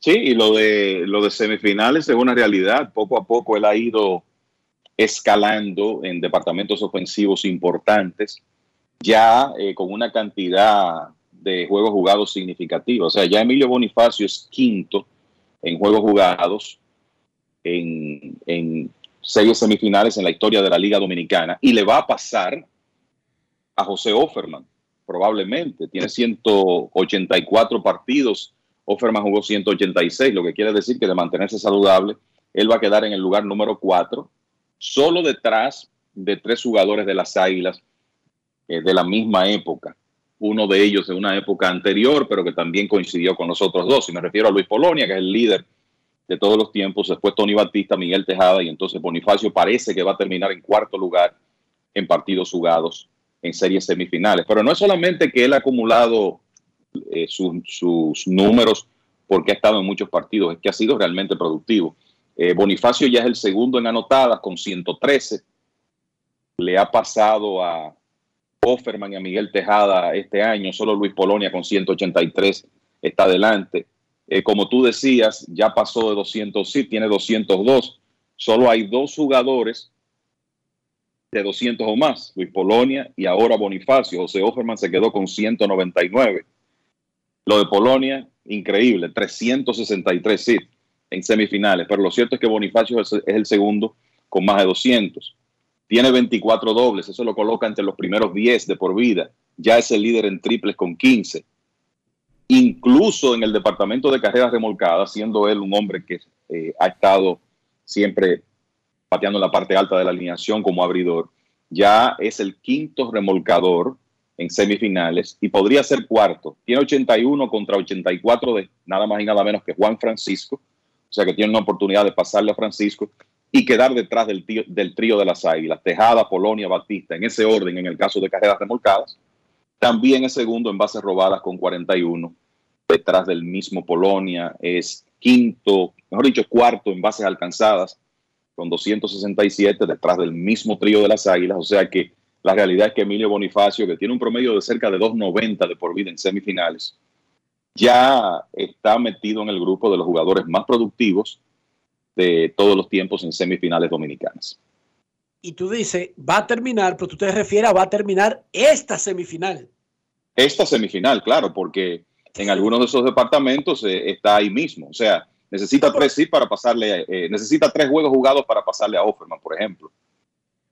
Sí, y lo de, lo de semifinales es una realidad. Poco a poco él ha ido escalando en departamentos ofensivos importantes, ya eh, con una cantidad de juegos jugados significativos. O sea, ya Emilio Bonifacio es quinto en juegos jugados en, en series semifinales en la historia de la Liga Dominicana y le va a pasar a José Offerman, probablemente. Tiene 184 partidos, Offerman jugó 186, lo que quiere decir que de mantenerse saludable, él va a quedar en el lugar número 4, solo detrás de tres jugadores de las Águilas eh, de la misma época uno de ellos en una época anterior, pero que también coincidió con los otros dos. Y me refiero a Luis Polonia, que es el líder de todos los tiempos, después Tony Batista, Miguel Tejada, y entonces Bonifacio parece que va a terminar en cuarto lugar en partidos jugados en series semifinales. Pero no es solamente que él ha acumulado eh, sus números porque ha estado en muchos partidos, es que ha sido realmente productivo. Eh, Bonifacio ya es el segundo en anotadas con 113. le ha pasado a Offerman y a Miguel Tejada este año. Solo Luis Polonia con 183 está adelante. Eh, como tú decías, ya pasó de 200, sí, tiene 202. Solo hay dos jugadores de 200 o más, Luis Polonia y ahora Bonifacio. José Offerman se quedó con 199. Lo de Polonia, increíble, 363 sí, en semifinales. Pero lo cierto es que Bonifacio es el segundo con más de 200. Tiene 24 dobles, eso lo coloca entre los primeros 10 de por vida. Ya es el líder en triples con 15. Incluso en el departamento de carreras remolcadas, siendo él un hombre que eh, ha estado siempre pateando en la parte alta de la alineación como abridor, ya es el quinto remolcador en semifinales y podría ser cuarto. Tiene 81 contra 84 de nada más y nada menos que Juan Francisco, o sea que tiene una oportunidad de pasarle a Francisco y quedar detrás del, del trío de las águilas, Tejada, Polonia, Batista, en ese orden en el caso de carreras remolcadas. También es segundo en bases robadas con 41, detrás del mismo Polonia, es quinto, mejor dicho, cuarto en bases alcanzadas con 267 detrás del mismo trío de las Águilas. O sea que la realidad es que Emilio Bonifacio, que tiene un promedio de cerca de 2.90 de por vida en semifinales, ya está metido en el grupo de los jugadores más productivos de todos los tiempos en semifinales dominicanas. Y tú dices, va a terminar, pero tú te refieres a va a terminar esta semifinal. Esta semifinal, claro, porque en algunos de esos departamentos eh, está ahí mismo. O sea, Necesita tres sí para pasarle, eh, necesita tres juegos jugados para pasarle a Offerman, por ejemplo.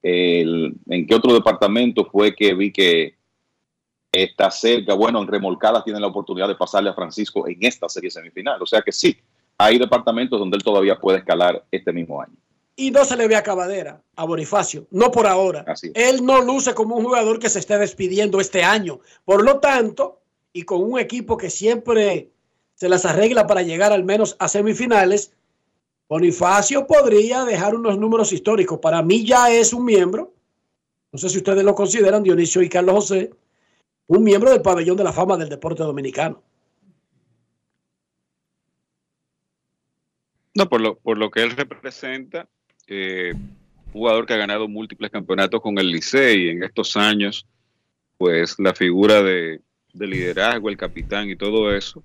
¿En qué otro departamento fue que vi que está cerca? Bueno, en remolcadas tiene la oportunidad de pasarle a Francisco en esta serie semifinal. O sea que sí, hay departamentos donde él todavía puede escalar este mismo año. Y no se le ve acabadera a Bonifacio, no por ahora. Él no luce como un jugador que se esté despidiendo este año. Por lo tanto, y con un equipo que siempre se las arregla para llegar al menos a semifinales, Bonifacio podría dejar unos números históricos. Para mí ya es un miembro, no sé si ustedes lo consideran, Dionisio y Carlos José, un miembro del pabellón de la fama del deporte dominicano. No, por lo, por lo que él representa, eh, jugador que ha ganado múltiples campeonatos con el Licey en estos años, pues la figura de liderazgo, el capitán y todo eso,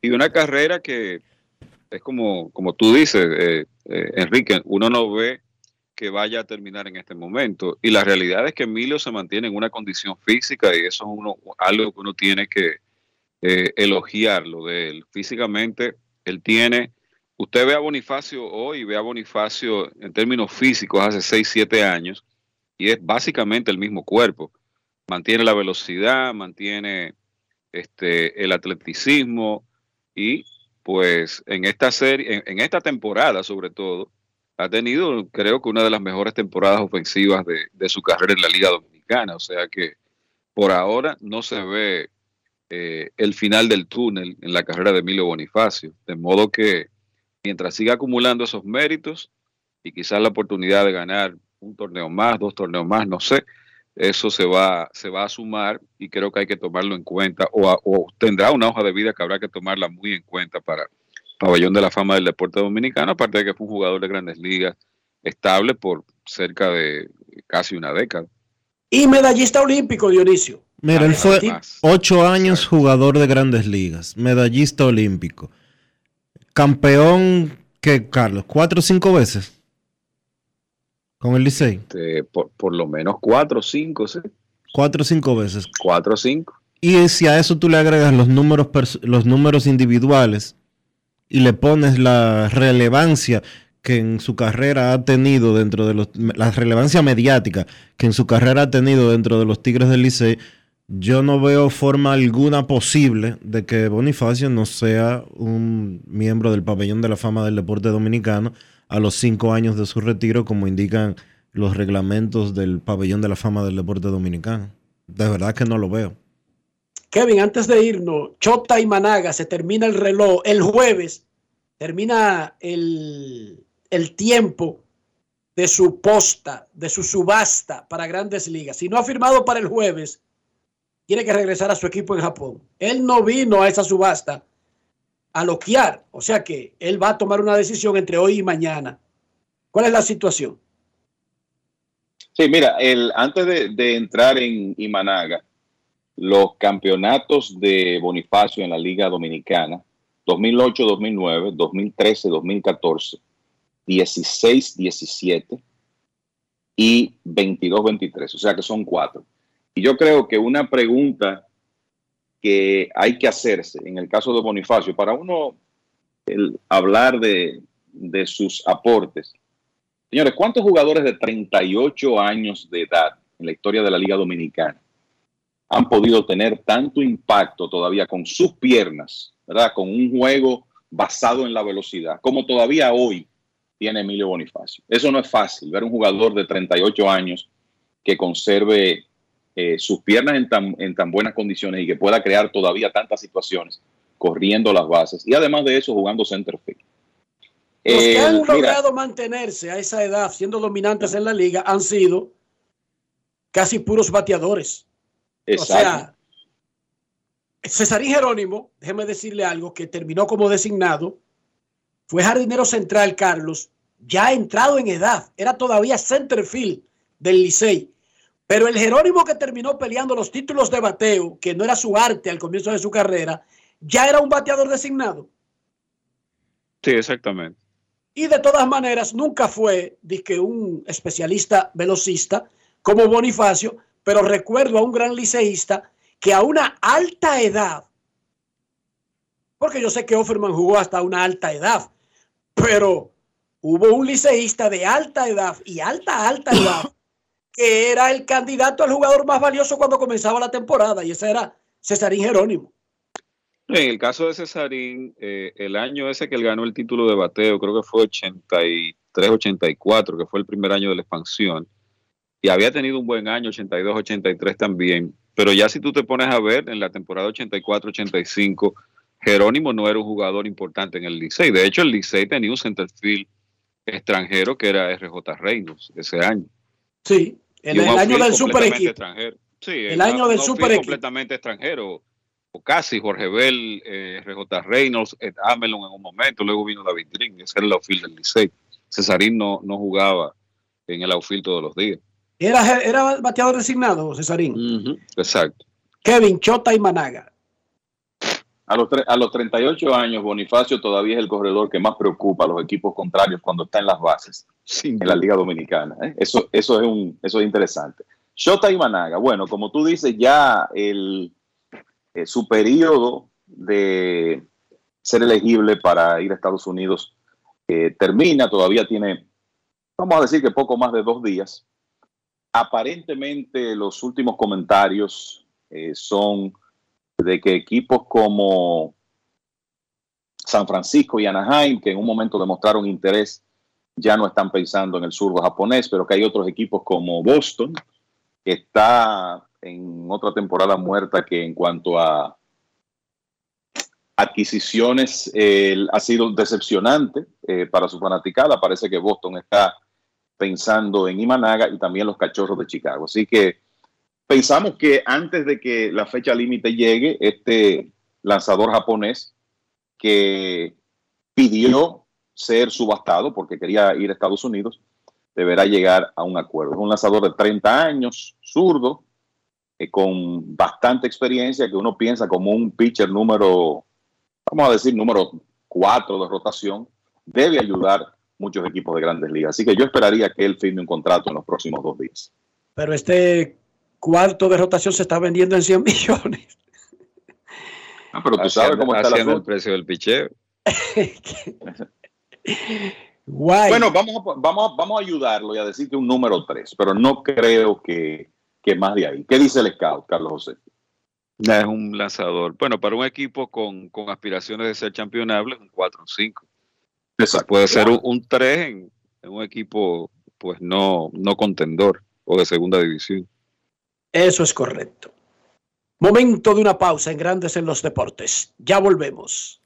y una carrera que es como, como tú dices, eh, eh, Enrique, uno no ve que vaya a terminar en este momento. Y la realidad es que Emilio se mantiene en una condición física y eso es uno, algo que uno tiene que eh, elogiarlo de él. Físicamente, él tiene, usted ve a Bonifacio hoy, ve a Bonifacio en términos físicos hace 6, 7 años y es básicamente el mismo cuerpo. Mantiene la velocidad, mantiene este, el atleticismo, y pues en esta serie, en, esta temporada sobre todo, ha tenido creo que una de las mejores temporadas ofensivas de, su carrera en la Liga Dominicana. O sea que por ahora no se ve eh, el final del túnel en la carrera de Emilio Bonifacio. De modo que mientras siga acumulando esos méritos y quizás la oportunidad de ganar un torneo más, dos torneos más, no sé, eso se va, se va a sumar y creo que hay que tomarlo en cuenta o, tendrá una hoja de vida que habrá que tomarla muy en cuenta para Pabellón de la Fama del Deporte Dominicano, aparte de que fue un jugador de grandes ligas estable por cerca de casi una década. Y medallista olímpico, Dionisio. Mira, él fue ocho años jugador de grandes ligas, medallista olímpico, campeón, que Carlos, cuatro o cinco veces con el Licey? Este, por, lo menos cuatro o cinco, sí. Cuatro o cinco veces. Cuatro o cinco. Y si a eso tú le agregas los números, los números individuales y le pones la relevancia que en su carrera ha tenido dentro de los, la relevancia mediática que en su carrera ha tenido dentro de los Tigres del Licey, yo no veo forma alguna posible de que Bonifacio no sea un miembro del pabellón de la fama del deporte dominicano a los cinco años de su retiro, como indican los reglamentos del pabellón de la fama del deporte dominicano. De verdad que no lo veo. Kevin, antes de irnos, Chota y Managa, se termina el reloj. El jueves termina el, el tiempo de su posta, de su subasta para grandes ligas. Si no ha firmado para el jueves, tiene que regresar a su equipo en Japón. Él no vino a esa subasta a loquear. O sea que él va a tomar una decisión entre hoy y mañana. ¿Cuál es la situación? Sí, mira, antes de, de entrar en Imanaga, los campeonatos de Bonifacio en la Liga Dominicana, 2008, 2009, 2013, 2014, 16, 17 y 22, 23. O sea que son cuatro. Y yo creo que una pregunta que hay que hacerse en el caso de Bonifacio, para uno el hablar de, de sus aportes. Señores, ¿cuántos jugadores de 38 años de edad en la historia de la Liga Dominicana han podido tener tanto impacto todavía con sus piernas, ¿verdad? Con un juego basado en la velocidad, como todavía hoy tiene Emilio Bonifacio. Eso no es fácil, ver un jugador de 38 años que conserve eh, sus piernas en tan, en tan buenas condiciones y que pueda crear todavía tantas situaciones corriendo las bases y además de eso jugando center field. Los que Eh, han mira, logrado mantenerse a esa edad siendo dominantes en la liga han sido casi puros bateadores. O Exacto. sea, Cesarín Jerónimo, déjeme decirle algo, que terminó como designado, fue jardinero central, Carlos, ya entrado en edad, era todavía center field del Licey. Pero el Jerónimo que terminó peleando los títulos de bateo, que no era su arte al comienzo de su carrera, ya era un bateador designado. Sí, exactamente. Y de todas maneras, nunca fue dizque, un especialista velocista como Bonifacio, pero recuerdo a un gran liceísta que a una alta edad, porque yo sé que Offerman jugó hasta una alta edad, pero hubo un liceísta de alta edad y alta, alta edad, que era el candidato al jugador más valioso cuando comenzaba la temporada, y ese era Cesarín Jerónimo. En el caso de Cesarín, eh, el año ese que él ganó el título de bateo, creo que fue 83-84, que fue el primer año de la expansión, y había tenido un buen año, 82-83 también, pero ya si tú te pones a ver, en la temporada 84-85, Jerónimo no era un jugador importante en el Licey. De hecho, el Licey tenía un centerfield extranjero que era RJ Reynolds ese año. Sí, en el año del super equipo. extranjero. Sí, El año del super equipo. completamente extranjero. O casi Jorge Bell, eh, RJ Reynolds, Ed Amelon en un momento, luego vino David Green, ese era el outfield del Licey. Cesarín no, no jugaba en el outfield todos los días. Era, era bateador designado, Cesarín. Exacto. Kevin Chota y Managa. A los, a los 38 años, Bonifacio todavía es el corredor que más preocupa a los equipos contrarios cuando está en las bases en la Liga Dominicana. ¿eh? Eso, eso, es un, eso es interesante. Shota y Managa, bueno, como tú dices, ya el, eh, su periodo de ser elegible para ir a Estados Unidos eh, termina, todavía tiene, vamos a decir que poco más de dos días. Aparentemente los últimos comentarios son de que equipos como San Francisco y Anaheim, que en un momento demostraron interés, ya no están pensando en el zurdo japonés, pero que hay otros equipos como Boston, que está en otra temporada muerta que en cuanto a adquisiciones ha sido decepcionante eh, para su fanaticada. Parece que Boston está pensando en Imanaga y también los cachorros de Chicago. Así que pensamos que antes de que la fecha límite llegue, este lanzador japonés que pidió ser subastado porque quería ir a Estados Unidos, deberá llegar a un acuerdo. Es un lanzador de 30 años, zurdo, eh, con bastante experiencia, que uno piensa como un pitcher número, vamos a decir, número 4 de rotación, debe ayudar muchos equipos de grandes ligas. Así que yo esperaría que él firme un contrato en los próximos dos días. Pero este cuarto de rotación se está vendiendo en 100 <laughs> millones. Ah, pero tú sabes cómo está Haciendo el precio del picheo. <laughs> Bueno, vamos a, vamos, a- vamos a ayudarlo y a decir que un número 3, pero no creo que, que más de ahí. ¿Qué dice el scout, Carlos José? Es un lanzador. Bueno, para un equipo con, con aspiraciones de ser campeonable, un 4 o 5. Puede ser un, un 3 en, en un equipo pues no, no contendor o de segunda división. Eso es correcto. Momento de una pausa en Grandes en los Deportes. Ya volvemos.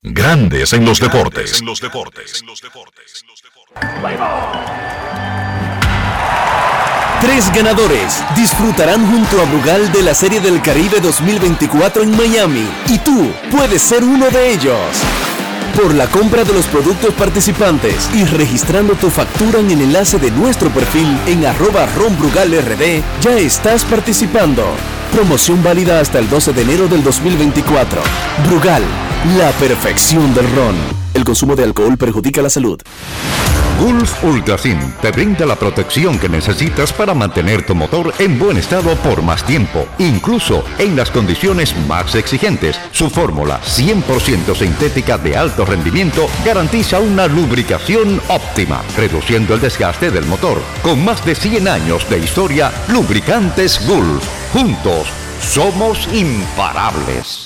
Grandes en los deportes. En los deportes. Tres ganadores disfrutarán junto a Brugal de la Serie del Caribe 2024 en Miami y tú puedes ser uno de ellos. Por la compra de los productos participantes y registrando tu factura en el enlace de nuestro perfil en arroba ronbrugalrd, ya estás participando. Promoción válida hasta el 12 de enero del 2024. Brugal, la perfección del ron. El consumo de alcohol perjudica la salud. Gulf Ultrasin te brinda la protección que necesitas para mantener tu motor en buen estado por más tiempo, incluso en las condiciones más exigentes. Su fórmula 100% sintética de alto rendimiento garantiza una lubricación óptima, reduciendo el desgaste del motor. Con más de 100 años de historia, Lubricantes Gulf. Juntos, somos imparables.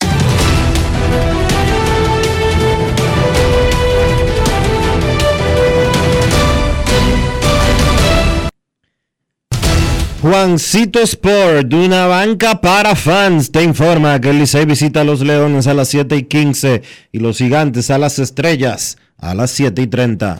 Juancito Sport, de una banca para fans, te informa que el Licey visita a los Leones a las 7 y 15 y los Gigantes a las Estrellas a las 7 y 30.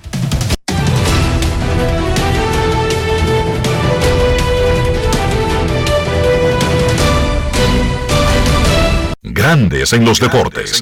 Grandes en los deportes.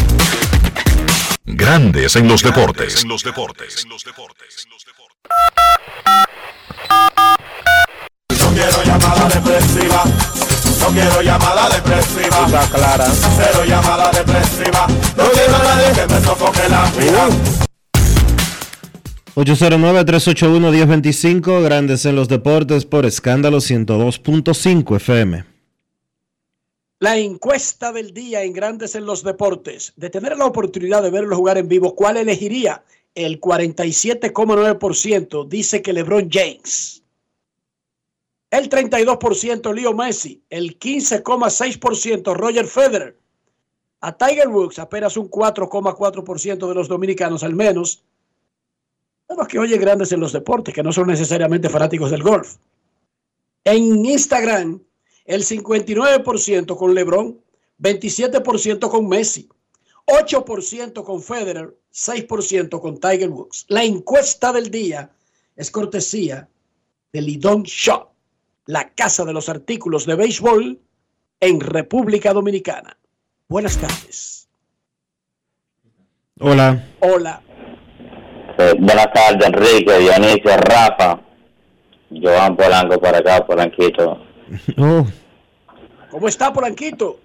Grandes en los deportes. No quiero llamada depresiva. No quiero llamada depresiva. clara. Cero llamada depresiva. No quiero a nadie que me sofoque la vida. 809-381-1025, Grandes en los Deportes por escándalo 102.5 FM. La encuesta del día en Grandes en los Deportes. De tener la oportunidad de verlo jugar en vivo, ¿cuál elegiría? El 47,9% dice que LeBron James. El 32% Leo Messi. El 15,6% Roger Federer. A Tiger Woods apenas un 4,4% de los dominicanos al menos. De los que oye grandes en los deportes, que no son necesariamente fanáticos del golf. En Instagram el 59% con LeBron, 27% con Messi, 8% con Federer, 6% con Tiger Woods. La encuesta del día es cortesía de Lidon Shop, la casa de los artículos de béisbol en República Dominicana. Buenas tardes. Hola. Hola. Eh, buenas tardes, Enrique, Dionisio, Rafa, Joan Polanco para acá, Polanquito. <laughs> Oh. ¿Cómo está, Polanquito?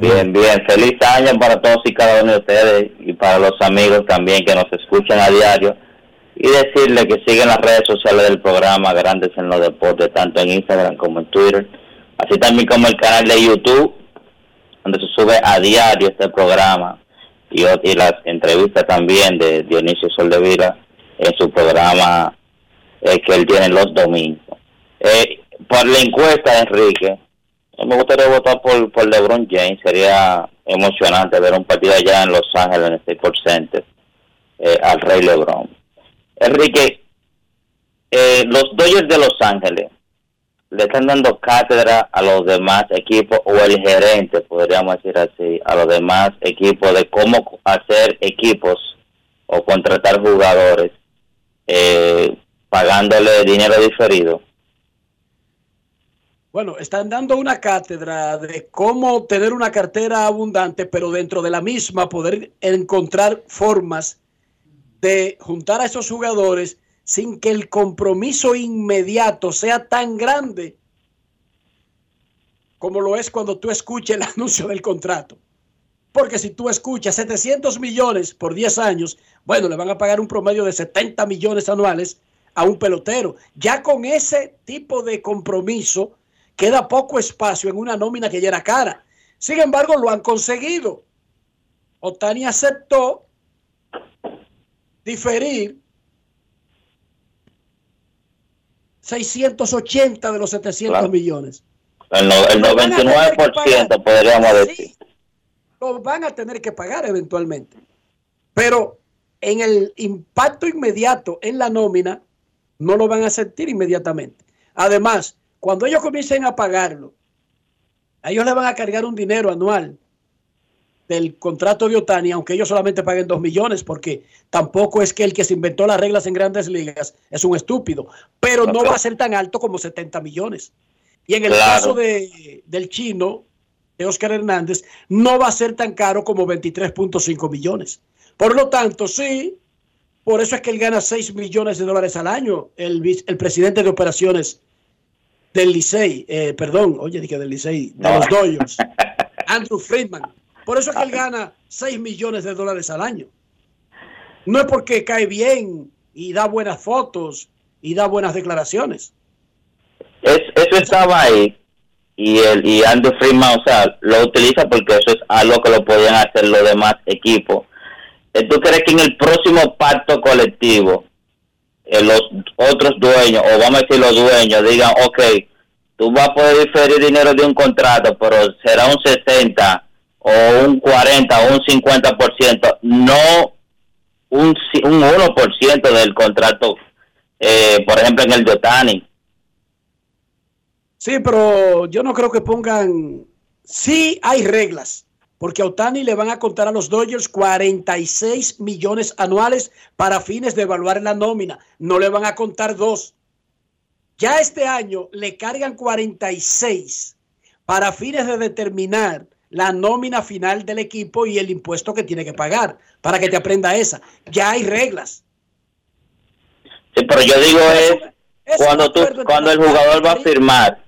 Bien, bien. Feliz año para todos y cada uno de ustedes y para los amigos también que nos escuchan a diario. Y decirle que siguen las redes sociales del programa Grandes en los Deportes, tanto en Instagram como en Twitter. Así también como el canal de YouTube, donde se sube a diario este programa. Y, y las entrevistas también de Dionisio Soldevila en su programa eh, que él tiene los domingos. Eh, por la encuesta, Enrique, me gustaría votar por, por LeBron James. Sería emocionante ver un partido allá en Los Ángeles, en el Staples Center, eh, al Rey LeBron. Enrique, eh, los Dodgers de Los Ángeles le están dando cátedra a los demás equipos o el gerente, podríamos decir así, a los demás equipos de cómo hacer equipos o contratar jugadores eh, pagándole dinero diferido. Bueno, están dando una cátedra de cómo tener una cartera abundante, pero dentro de la misma poder encontrar formas de juntar a esos jugadores sin que el compromiso inmediato sea tan grande como lo es cuando tú escuches el <laughs> anuncio del contrato. Porque si tú escuchas 700 millones por 10 años, bueno, le van a pagar un promedio de 70 millones anuales a un pelotero. Ya con ese tipo de compromiso queda poco espacio en una nómina que ya era cara. Sin embargo, lo han conseguido. Otani aceptó diferir 680 de los 700 millones. El, 99% podríamos decir. lo van a tener que pagar eventualmente. Pero en el impacto inmediato en la nómina, no lo van a sentir inmediatamente. Además, cuando ellos comiencen a pagarlo, a ellos le van a cargar un dinero anual del contrato de Otani, aunque ellos solamente paguen 2 millones, porque tampoco es que el que se inventó las reglas en grandes ligas es un estúpido, pero no va a ser tan alto como 70 millones. Y en el caso de, del chino, de Oscar Hernández, no va a ser tan caro como 23.5 millones. Por lo tanto, sí, por eso es que él gana 6 millones de dólares al año, el, el presidente de operaciones del Licey, eh, perdón, oye, dije del Licey, de los Dodgers, <laughs> Andrew Friedman. Por eso es que él gana 6 millones de dólares al año. No es porque cae bien y da buenas fotos y da buenas declaraciones. eso estaba ahí y el y Andrew Freeman, o sea, lo utiliza porque eso es algo que lo podían hacer los demás equipos. ¿Tú crees que en el próximo pacto colectivo eh, los otros dueños, o vamos a decir los dueños, digan, ok, tú vas a poder diferir dinero de un contrato, pero será un 60 o un 40 o un 50%, no un, un 1% del contrato, eh, por ejemplo, en el de. Sí, pero yo no creo que pongan, sí hay reglas, porque a Otani le van a contar a los Dodgers 46 millones anuales para fines de evaluar la nómina, no le van a contar dos. Ya este año le cargan 46 para fines de determinar la nómina final del equipo y el impuesto que tiene que pagar, para que te aprenda esa. Ya hay reglas. Sí, pero yo digo es, cuando, tú, cuando el jugador va a firmar.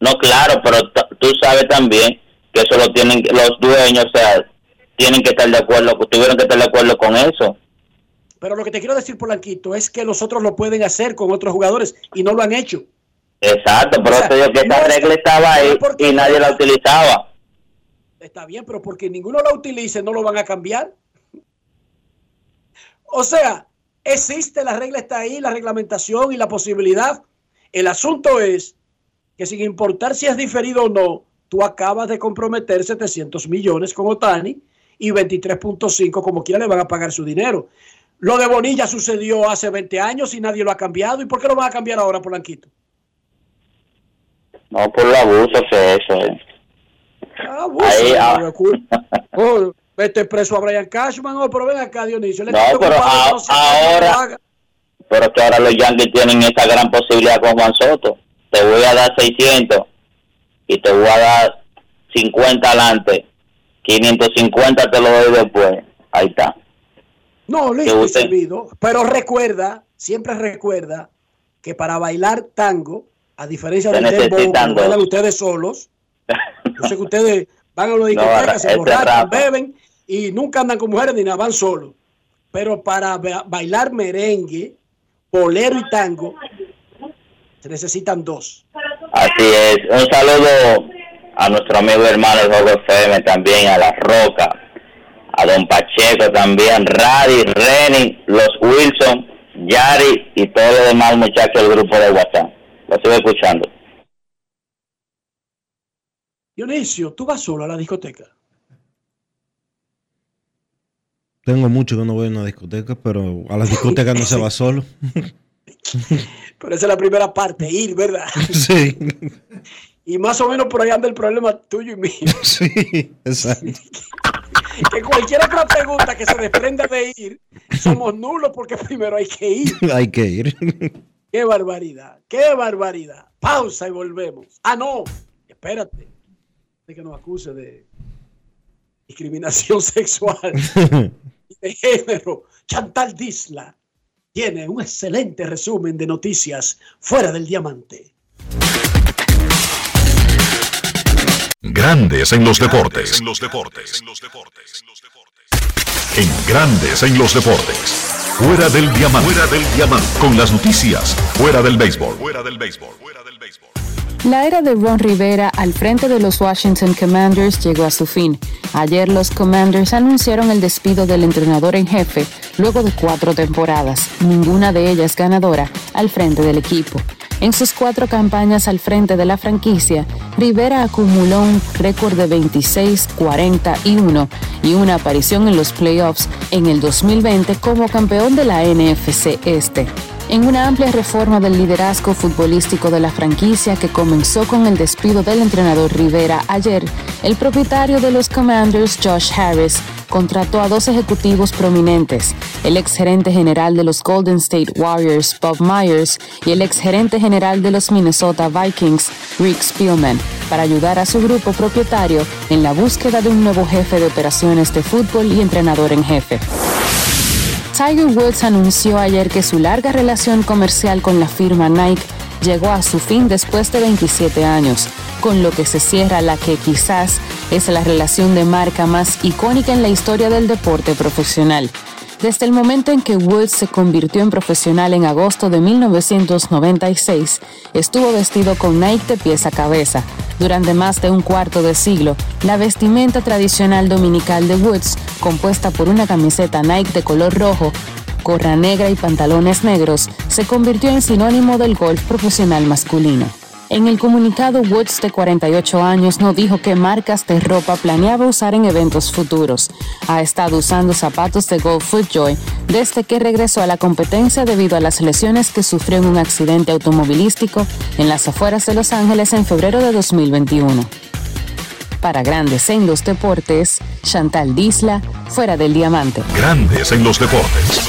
No, claro, pero tú sabes también que eso lo tienen los dueños, o sea, tienen que estar de acuerdo, tuvieron que estar de acuerdo con eso. Pero lo que te quiero decir, Polanquito, es que los otros lo pueden hacer con otros jugadores y no lo han hecho. Exacto, pero eso yo que esta regla estaba ahí y nadie la utilizaba. Está bien, pero porque ninguno la utilice, no lo van a cambiar. <laughs> O sea, existe, la regla está ahí, la reglamentación y la posibilidad. El asunto es que sin importar si es diferido o no, tú acabas de comprometer 700 millones con Otani y 23.5 como quiera le van a pagar su dinero. Lo de Bonilla sucedió hace 20 años y nadie lo ha cambiado. ¿Y por qué lo van a cambiar ahora, Polanquito? No, por el abuso es eso. Eh. Ahí, ah. oh, vete preso a Brian Cashman, oh, pero ven acá, Dionisio. no, pero ahora, pero que ahora los Yankees tienen esa gran posibilidad con Juan Soto. Te voy a dar 600 y te voy a dar 50 adelante. 550 te lo doy después. Ahí está. No, listo, servido. Pero recuerda, siempre recuerda que para bailar tango, a diferencia de dembow, bailan ustedes solos, yo sé que ustedes <laughs> van a los discotecas, se borrachan, beben y nunca andan con mujeres ni nada, van solos. Pero para bailar merengue, bolero y tango, se necesitan dos. Así es. Un saludo a nuestro amigo hermano Juego FM, también a La Roca, a Don Pacheco también, Radi, Reni, los Wilson, Yari y todos los demás muchachos del grupo de WhatsApp. Lo sigo escuchando. Dionisio, ¿tú vas solo a la discoteca? Tengo mucho que no voy a una discoteca, pero a la discoteca no se va solo. <laughs> <laughs> Pero esa es la primera parte, ir, ¿verdad? <laughs> Sí. Y más o menos por ahí anda el problema tuyo y mío. <laughs> Sí, exacto. Que cualquier otra pregunta que se desprenda de ir, somos nulos porque primero hay que ir. Hay que ir. ¡Qué barbaridad! ¡Qué barbaridad! Pausa y volvemos. Ah, no, espérate. De que nos acuse de discriminación sexual y de género. Chantal Disla tiene un excelente resumen de noticias fuera del diamante. Grandes en los deportes. En los deportes. En Grandes en los deportes. Fuera del diamante. Fuera del diamante. Con las noticias. Fuera del béisbol. Fuera del béisbol. La era de Ron Rivera al frente de los Washington Commanders llegó a su fin. Ayer los Commanders anunciaron el despido del entrenador en jefe luego de cuatro temporadas, ninguna de ellas ganadora, al frente del equipo. En sus cuatro campañas al frente de la franquicia, Rivera acumuló un récord de 26, 40 y 1 y una aparición en los playoffs en el 2020 como campeón de la NFC Este en una amplia reforma del liderazgo futbolístico de la franquicia que comenzó con el despido del entrenador Rivera ayer, el propietario de los Commanders, Josh Harris, contrató a dos ejecutivos prominentes, el ex gerente general de los Golden State Warriors, Bob Myers, y el ex gerente general de los Minnesota Vikings, Rick Spielman, para ayudar a su grupo propietario en la búsqueda de un nuevo jefe de operaciones de fútbol y entrenador en jefe. Tiger Woods anunció ayer que su larga relación comercial con la firma Nike llegó a su fin después de 27 años, con lo que se cierra la que quizás es la relación de marca más icónica en la historia del deporte profesional. Desde el momento en que Woods se convirtió en profesional en agosto de 1996, estuvo vestido con Nike de pies a cabeza. Durante más de un cuarto de siglo, la vestimenta tradicional dominical de Woods, compuesta por una camiseta Nike de color rojo, gorra negra y pantalones negros, se convirtió en sinónimo del golf profesional masculino. En el comunicado, Woods, de 48 años, no dijo qué marcas de ropa planeaba usar en eventos futuros. Ha estado usando zapatos de Golf Footjoy desde que regresó a la competencia debido a las lesiones que sufrió en un accidente automovilístico en las afueras de Los Ángeles en febrero de 2021. Para Grandes en los Deportes, Chantal Disla, fuera del diamante. Grandes en los deportes.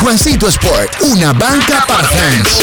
Juancito Sport, una banca para fans.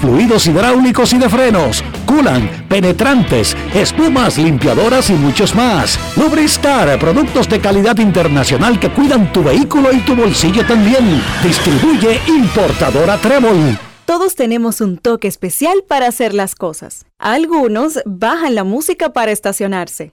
fluidos hidráulicos y de frenos, culan, penetrantes, espumas, limpiadoras y muchos más. Lubristar, productos de calidad internacional que cuidan tu vehículo y tu bolsillo también. Distribuye importadora Trébol. Todos tenemos un toque especial para hacer las cosas. Algunos bajan la música para estacionarse.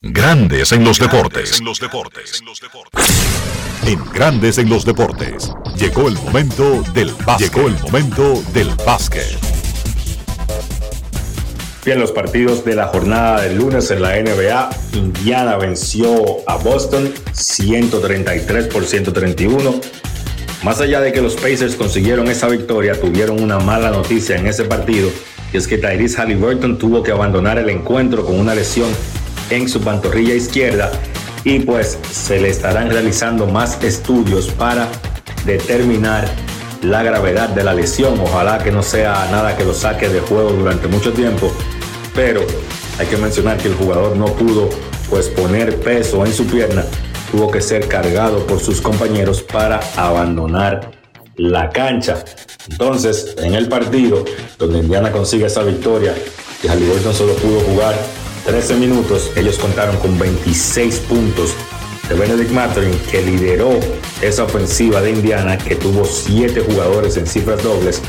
Grandes en los deportes. En Grandes en los deportes. Llegó el momento del básquet. Llegó el momento del básquet. Bien, los partidos de la jornada del lunes en la NBA, Indiana venció a Boston 133 por 131. Más allá de que los Pacers consiguieron esa victoria, tuvieron una mala noticia en ese partido, y es que Tyrese Halliburton tuvo que abandonar el encuentro con una lesión en su pantorrilla izquierda y pues se le estarán realizando más estudios para determinar la gravedad de la lesión. Ojalá que no sea nada que lo saque de juego durante mucho tiempo, pero hay que mencionar que el jugador no pudo pues poner peso en su pierna, tuvo que ser cargado por sus compañeros para abandonar la cancha. Entonces, en el partido donde Indiana consigue esa victoria y Halliburton solo pudo jugar 13 minutos, ellos contaron con 26 puntos de Benedict Mathurin, que lideró esa ofensiva de Indiana, que tuvo 7 jugadores en cifras dobles,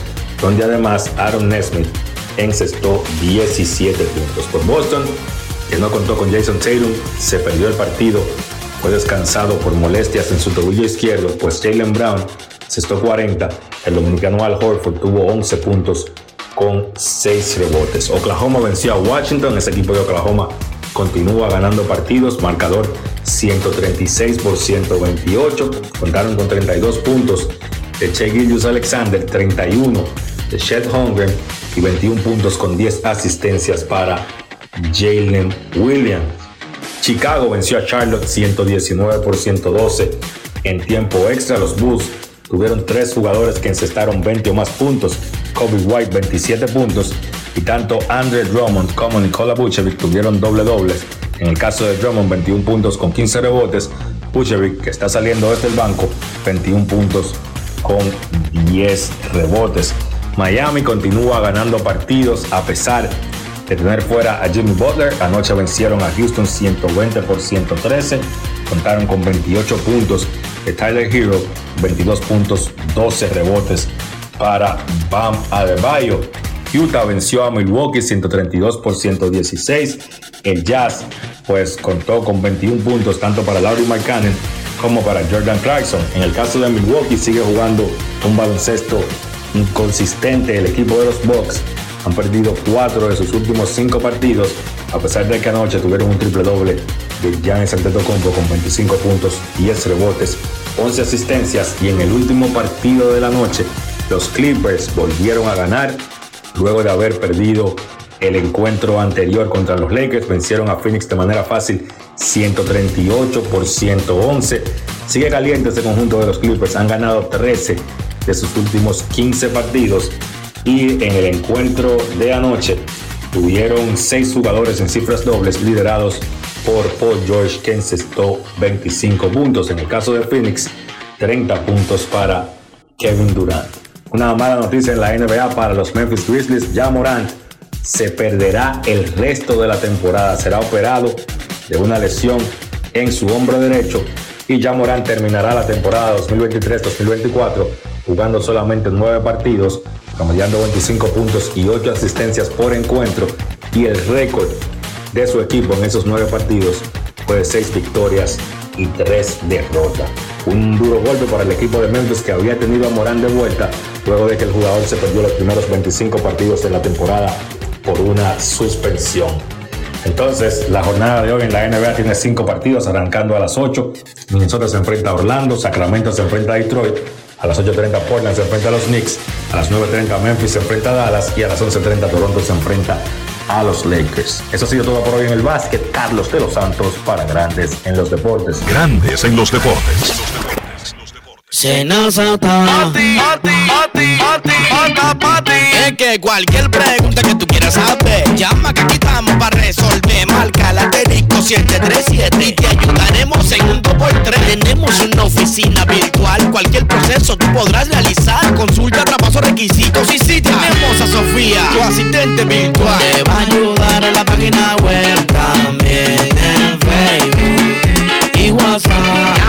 donde además Aaron Nesmith encestó 17 puntos. Por Boston, que no contó con Jason Tatum, se perdió el partido, fue descansado por molestias en su tobillo izquierdo, pues Jalen Brown cestó 40, el dominicano Al Horford tuvo 11 puntos con 6 rebotes. Oklahoma venció a Washington, ese equipo de Oklahoma continúa ganando partidos, marcador 136 por 128, contaron con 32 puntos de Che Gillius Alexander, 31 de Shed Holmgren y 21 puntos con 10 asistencias para Jalen Williams. Chicago venció a Charlotte 119 por 112 en tiempo extra. Los Bulls tuvieron tres jugadores que encestaron 20 o más puntos. Kobe White 27 puntos y tanto Andre Drummond como Nikola Vucevic tuvieron doble dobles. En el caso de Drummond 21 puntos con 15 rebotes. Vucevic que está saliendo desde el banco 21 puntos con 10 rebotes. Miami continúa ganando partidos a pesar de tener fuera a Jimmy Butler. Anoche vencieron a Houston 120 por 113. Contaron con 28 puntos Tyler Hero, 22 puntos, 12 rebotes para Bam Adebayo. Utah venció a Milwaukee 132 por 116. El Jazz pues contó con 21 puntos tanto para Laurie McCann como para Jordan Clarkson. En el caso de Milwaukee sigue jugando un baloncesto inconsistente el equipo de los Bucks. Han perdido cuatro de sus últimos cinco partidos, a pesar de que anoche tuvieron un triple doble de Giannis Antetokounmpo con 25 puntos, 10 rebotes, 11 asistencias y en el último partido de la noche los Clippers volvieron a ganar luego de haber perdido el encuentro anterior contra los Lakers, vencieron a Phoenix de manera fácil 138 por 111. Sigue caliente ese conjunto de los Clippers, han ganado 13 de sus últimos 15 partidos y en el encuentro de anoche tuvieron 6 jugadores en cifras dobles liderados por Paul George que encestó 25 puntos. En el caso de Phoenix, 30 puntos para Kevin Durant. Una mala noticia en la NBA para los Memphis Grizzlies, ya Morant se perderá el resto de la temporada. Será operado de una lesión en su hombro derecho y ya Morant terminará la temporada 2023-2024 jugando solamente nueve partidos, promediando 25 puntos y 8 asistencias por encuentro. Y el récord de su equipo en esos nueve partidos fue de 6 victorias y 3 derrotas. Un duro golpe para el equipo de Memphis que había tenido a Morán de vuelta luego de que el jugador se perdió los primeros 25 partidos de la temporada por una suspensión. Entonces, la jornada de hoy en la NBA tiene 5 partidos, arrancando a las 8. Minnesota se enfrenta a Orlando, Sacramento se enfrenta a Detroit, a las 8.30 Portland se enfrenta a los Knicks. A las 9.30 Memphis se enfrenta a Dallas. Y a las 11.30 Toronto se enfrenta a los Lakers. Eso ha sido todo por hoy en el básquet. Carlos de los Santos para Grandes en los Deportes. Grandes en los Deportes. Es que cualquier pregunta que tú quieras saber, llama que aquí estamos para resolver. Marca la 737 y te ayudaremos en un 2x3. Tenemos una oficina virtual, cualquier proceso tú podrás realizar. Consulta, traspaso, requisitos y si tenemos tu asistente virtual. Te va a ayudar en la página web también en Facebook y WhatsApp.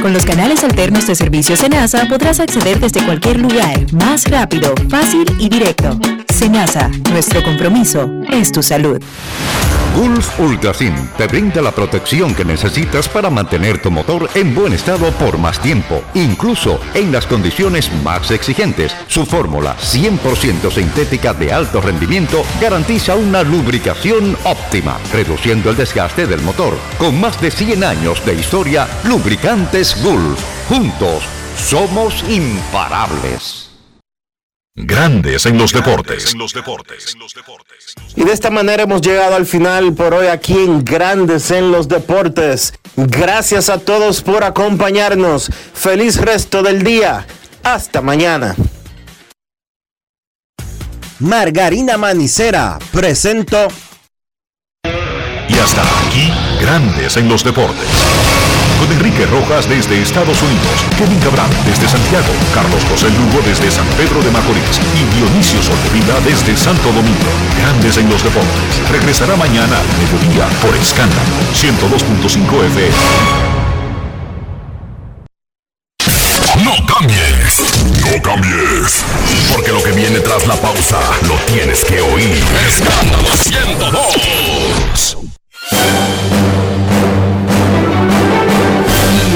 Con los canales alternos de servicio Senasa podrás acceder desde cualquier lugar, más rápido, fácil y directo. Senasa, nuestro compromiso es tu salud. Gulf Ultrasin te brinda la protección que necesitas para mantener tu motor en buen estado por más tiempo, incluso en las condiciones más exigentes. Su fórmula 100% sintética de alto rendimiento garantiza una lubricación óptima, reduciendo el desgaste del motor. Con más de 100 años de historia, Lubricantes Gulf. Juntos, somos imparables. Grandes en los deportes. Y de esta manera hemos llegado al final por hoy aquí en Grandes en los Deportes. Gracias a todos por acompañarnos. Feliz resto del día. Hasta mañana. Margarina Manicera presento. Y hasta aquí, Grandes en los Deportes. Con Enrique Rojas desde Estados Unidos, Kevin Cabral desde Santiago, Carlos José Lugo desde San Pedro de Macorís y Dionisio Solterida desde Santo Domingo. Grandes en los Deportes. Regresará mañana al mediodía por Escándalo 102.5 FM. No cambies, no cambies, porque lo que viene tras la pausa lo tienes que oír. Escándalo 102.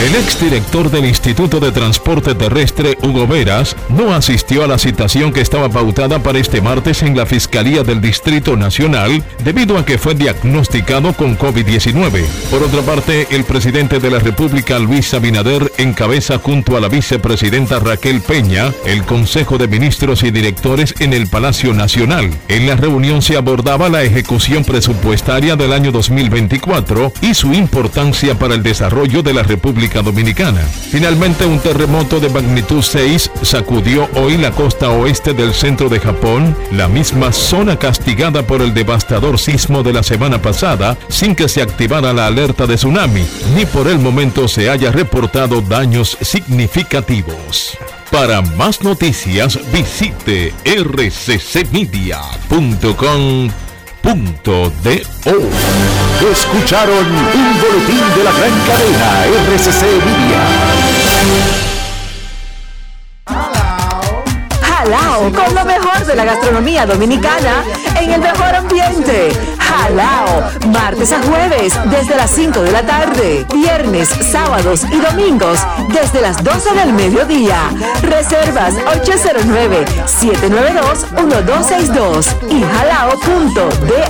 El exdirector del Instituto de Transporte Terrestre, Hugo Veras, no asistió a la citación que estaba pautada para este martes en la Fiscalía del Distrito Nacional debido a que fue diagnosticado con COVID-19. Por otra parte, el presidente de la República, Luis Abinader, encabeza junto a la vicepresidenta Raquel Peña el Consejo de Ministros y Directores en el Palacio Nacional. En la reunión se abordaba la ejecución presupuestaria del año 2024 y su importancia para el desarrollo de la República Dominicana. Finalmente, un terremoto de magnitud 6 sacudió hoy la costa oeste del centro de Japón, la misma zona castigada por el devastador sismo de la semana pasada, sin que se activara la alerta de tsunami, ni por el momento se haya reportado daños significativos. Para más noticias, visite rccmedia.com.do. Escucharon un boletín de la gran cadena RCC Media. Jalao con lo mejor de la gastronomía dominicana en el mejor ambiente. Jalao, martes a jueves desde las 5 de la tarde, viernes, sábados y domingos desde las 12 del mediodía. Reservas 809-792-1262 y jalao.de.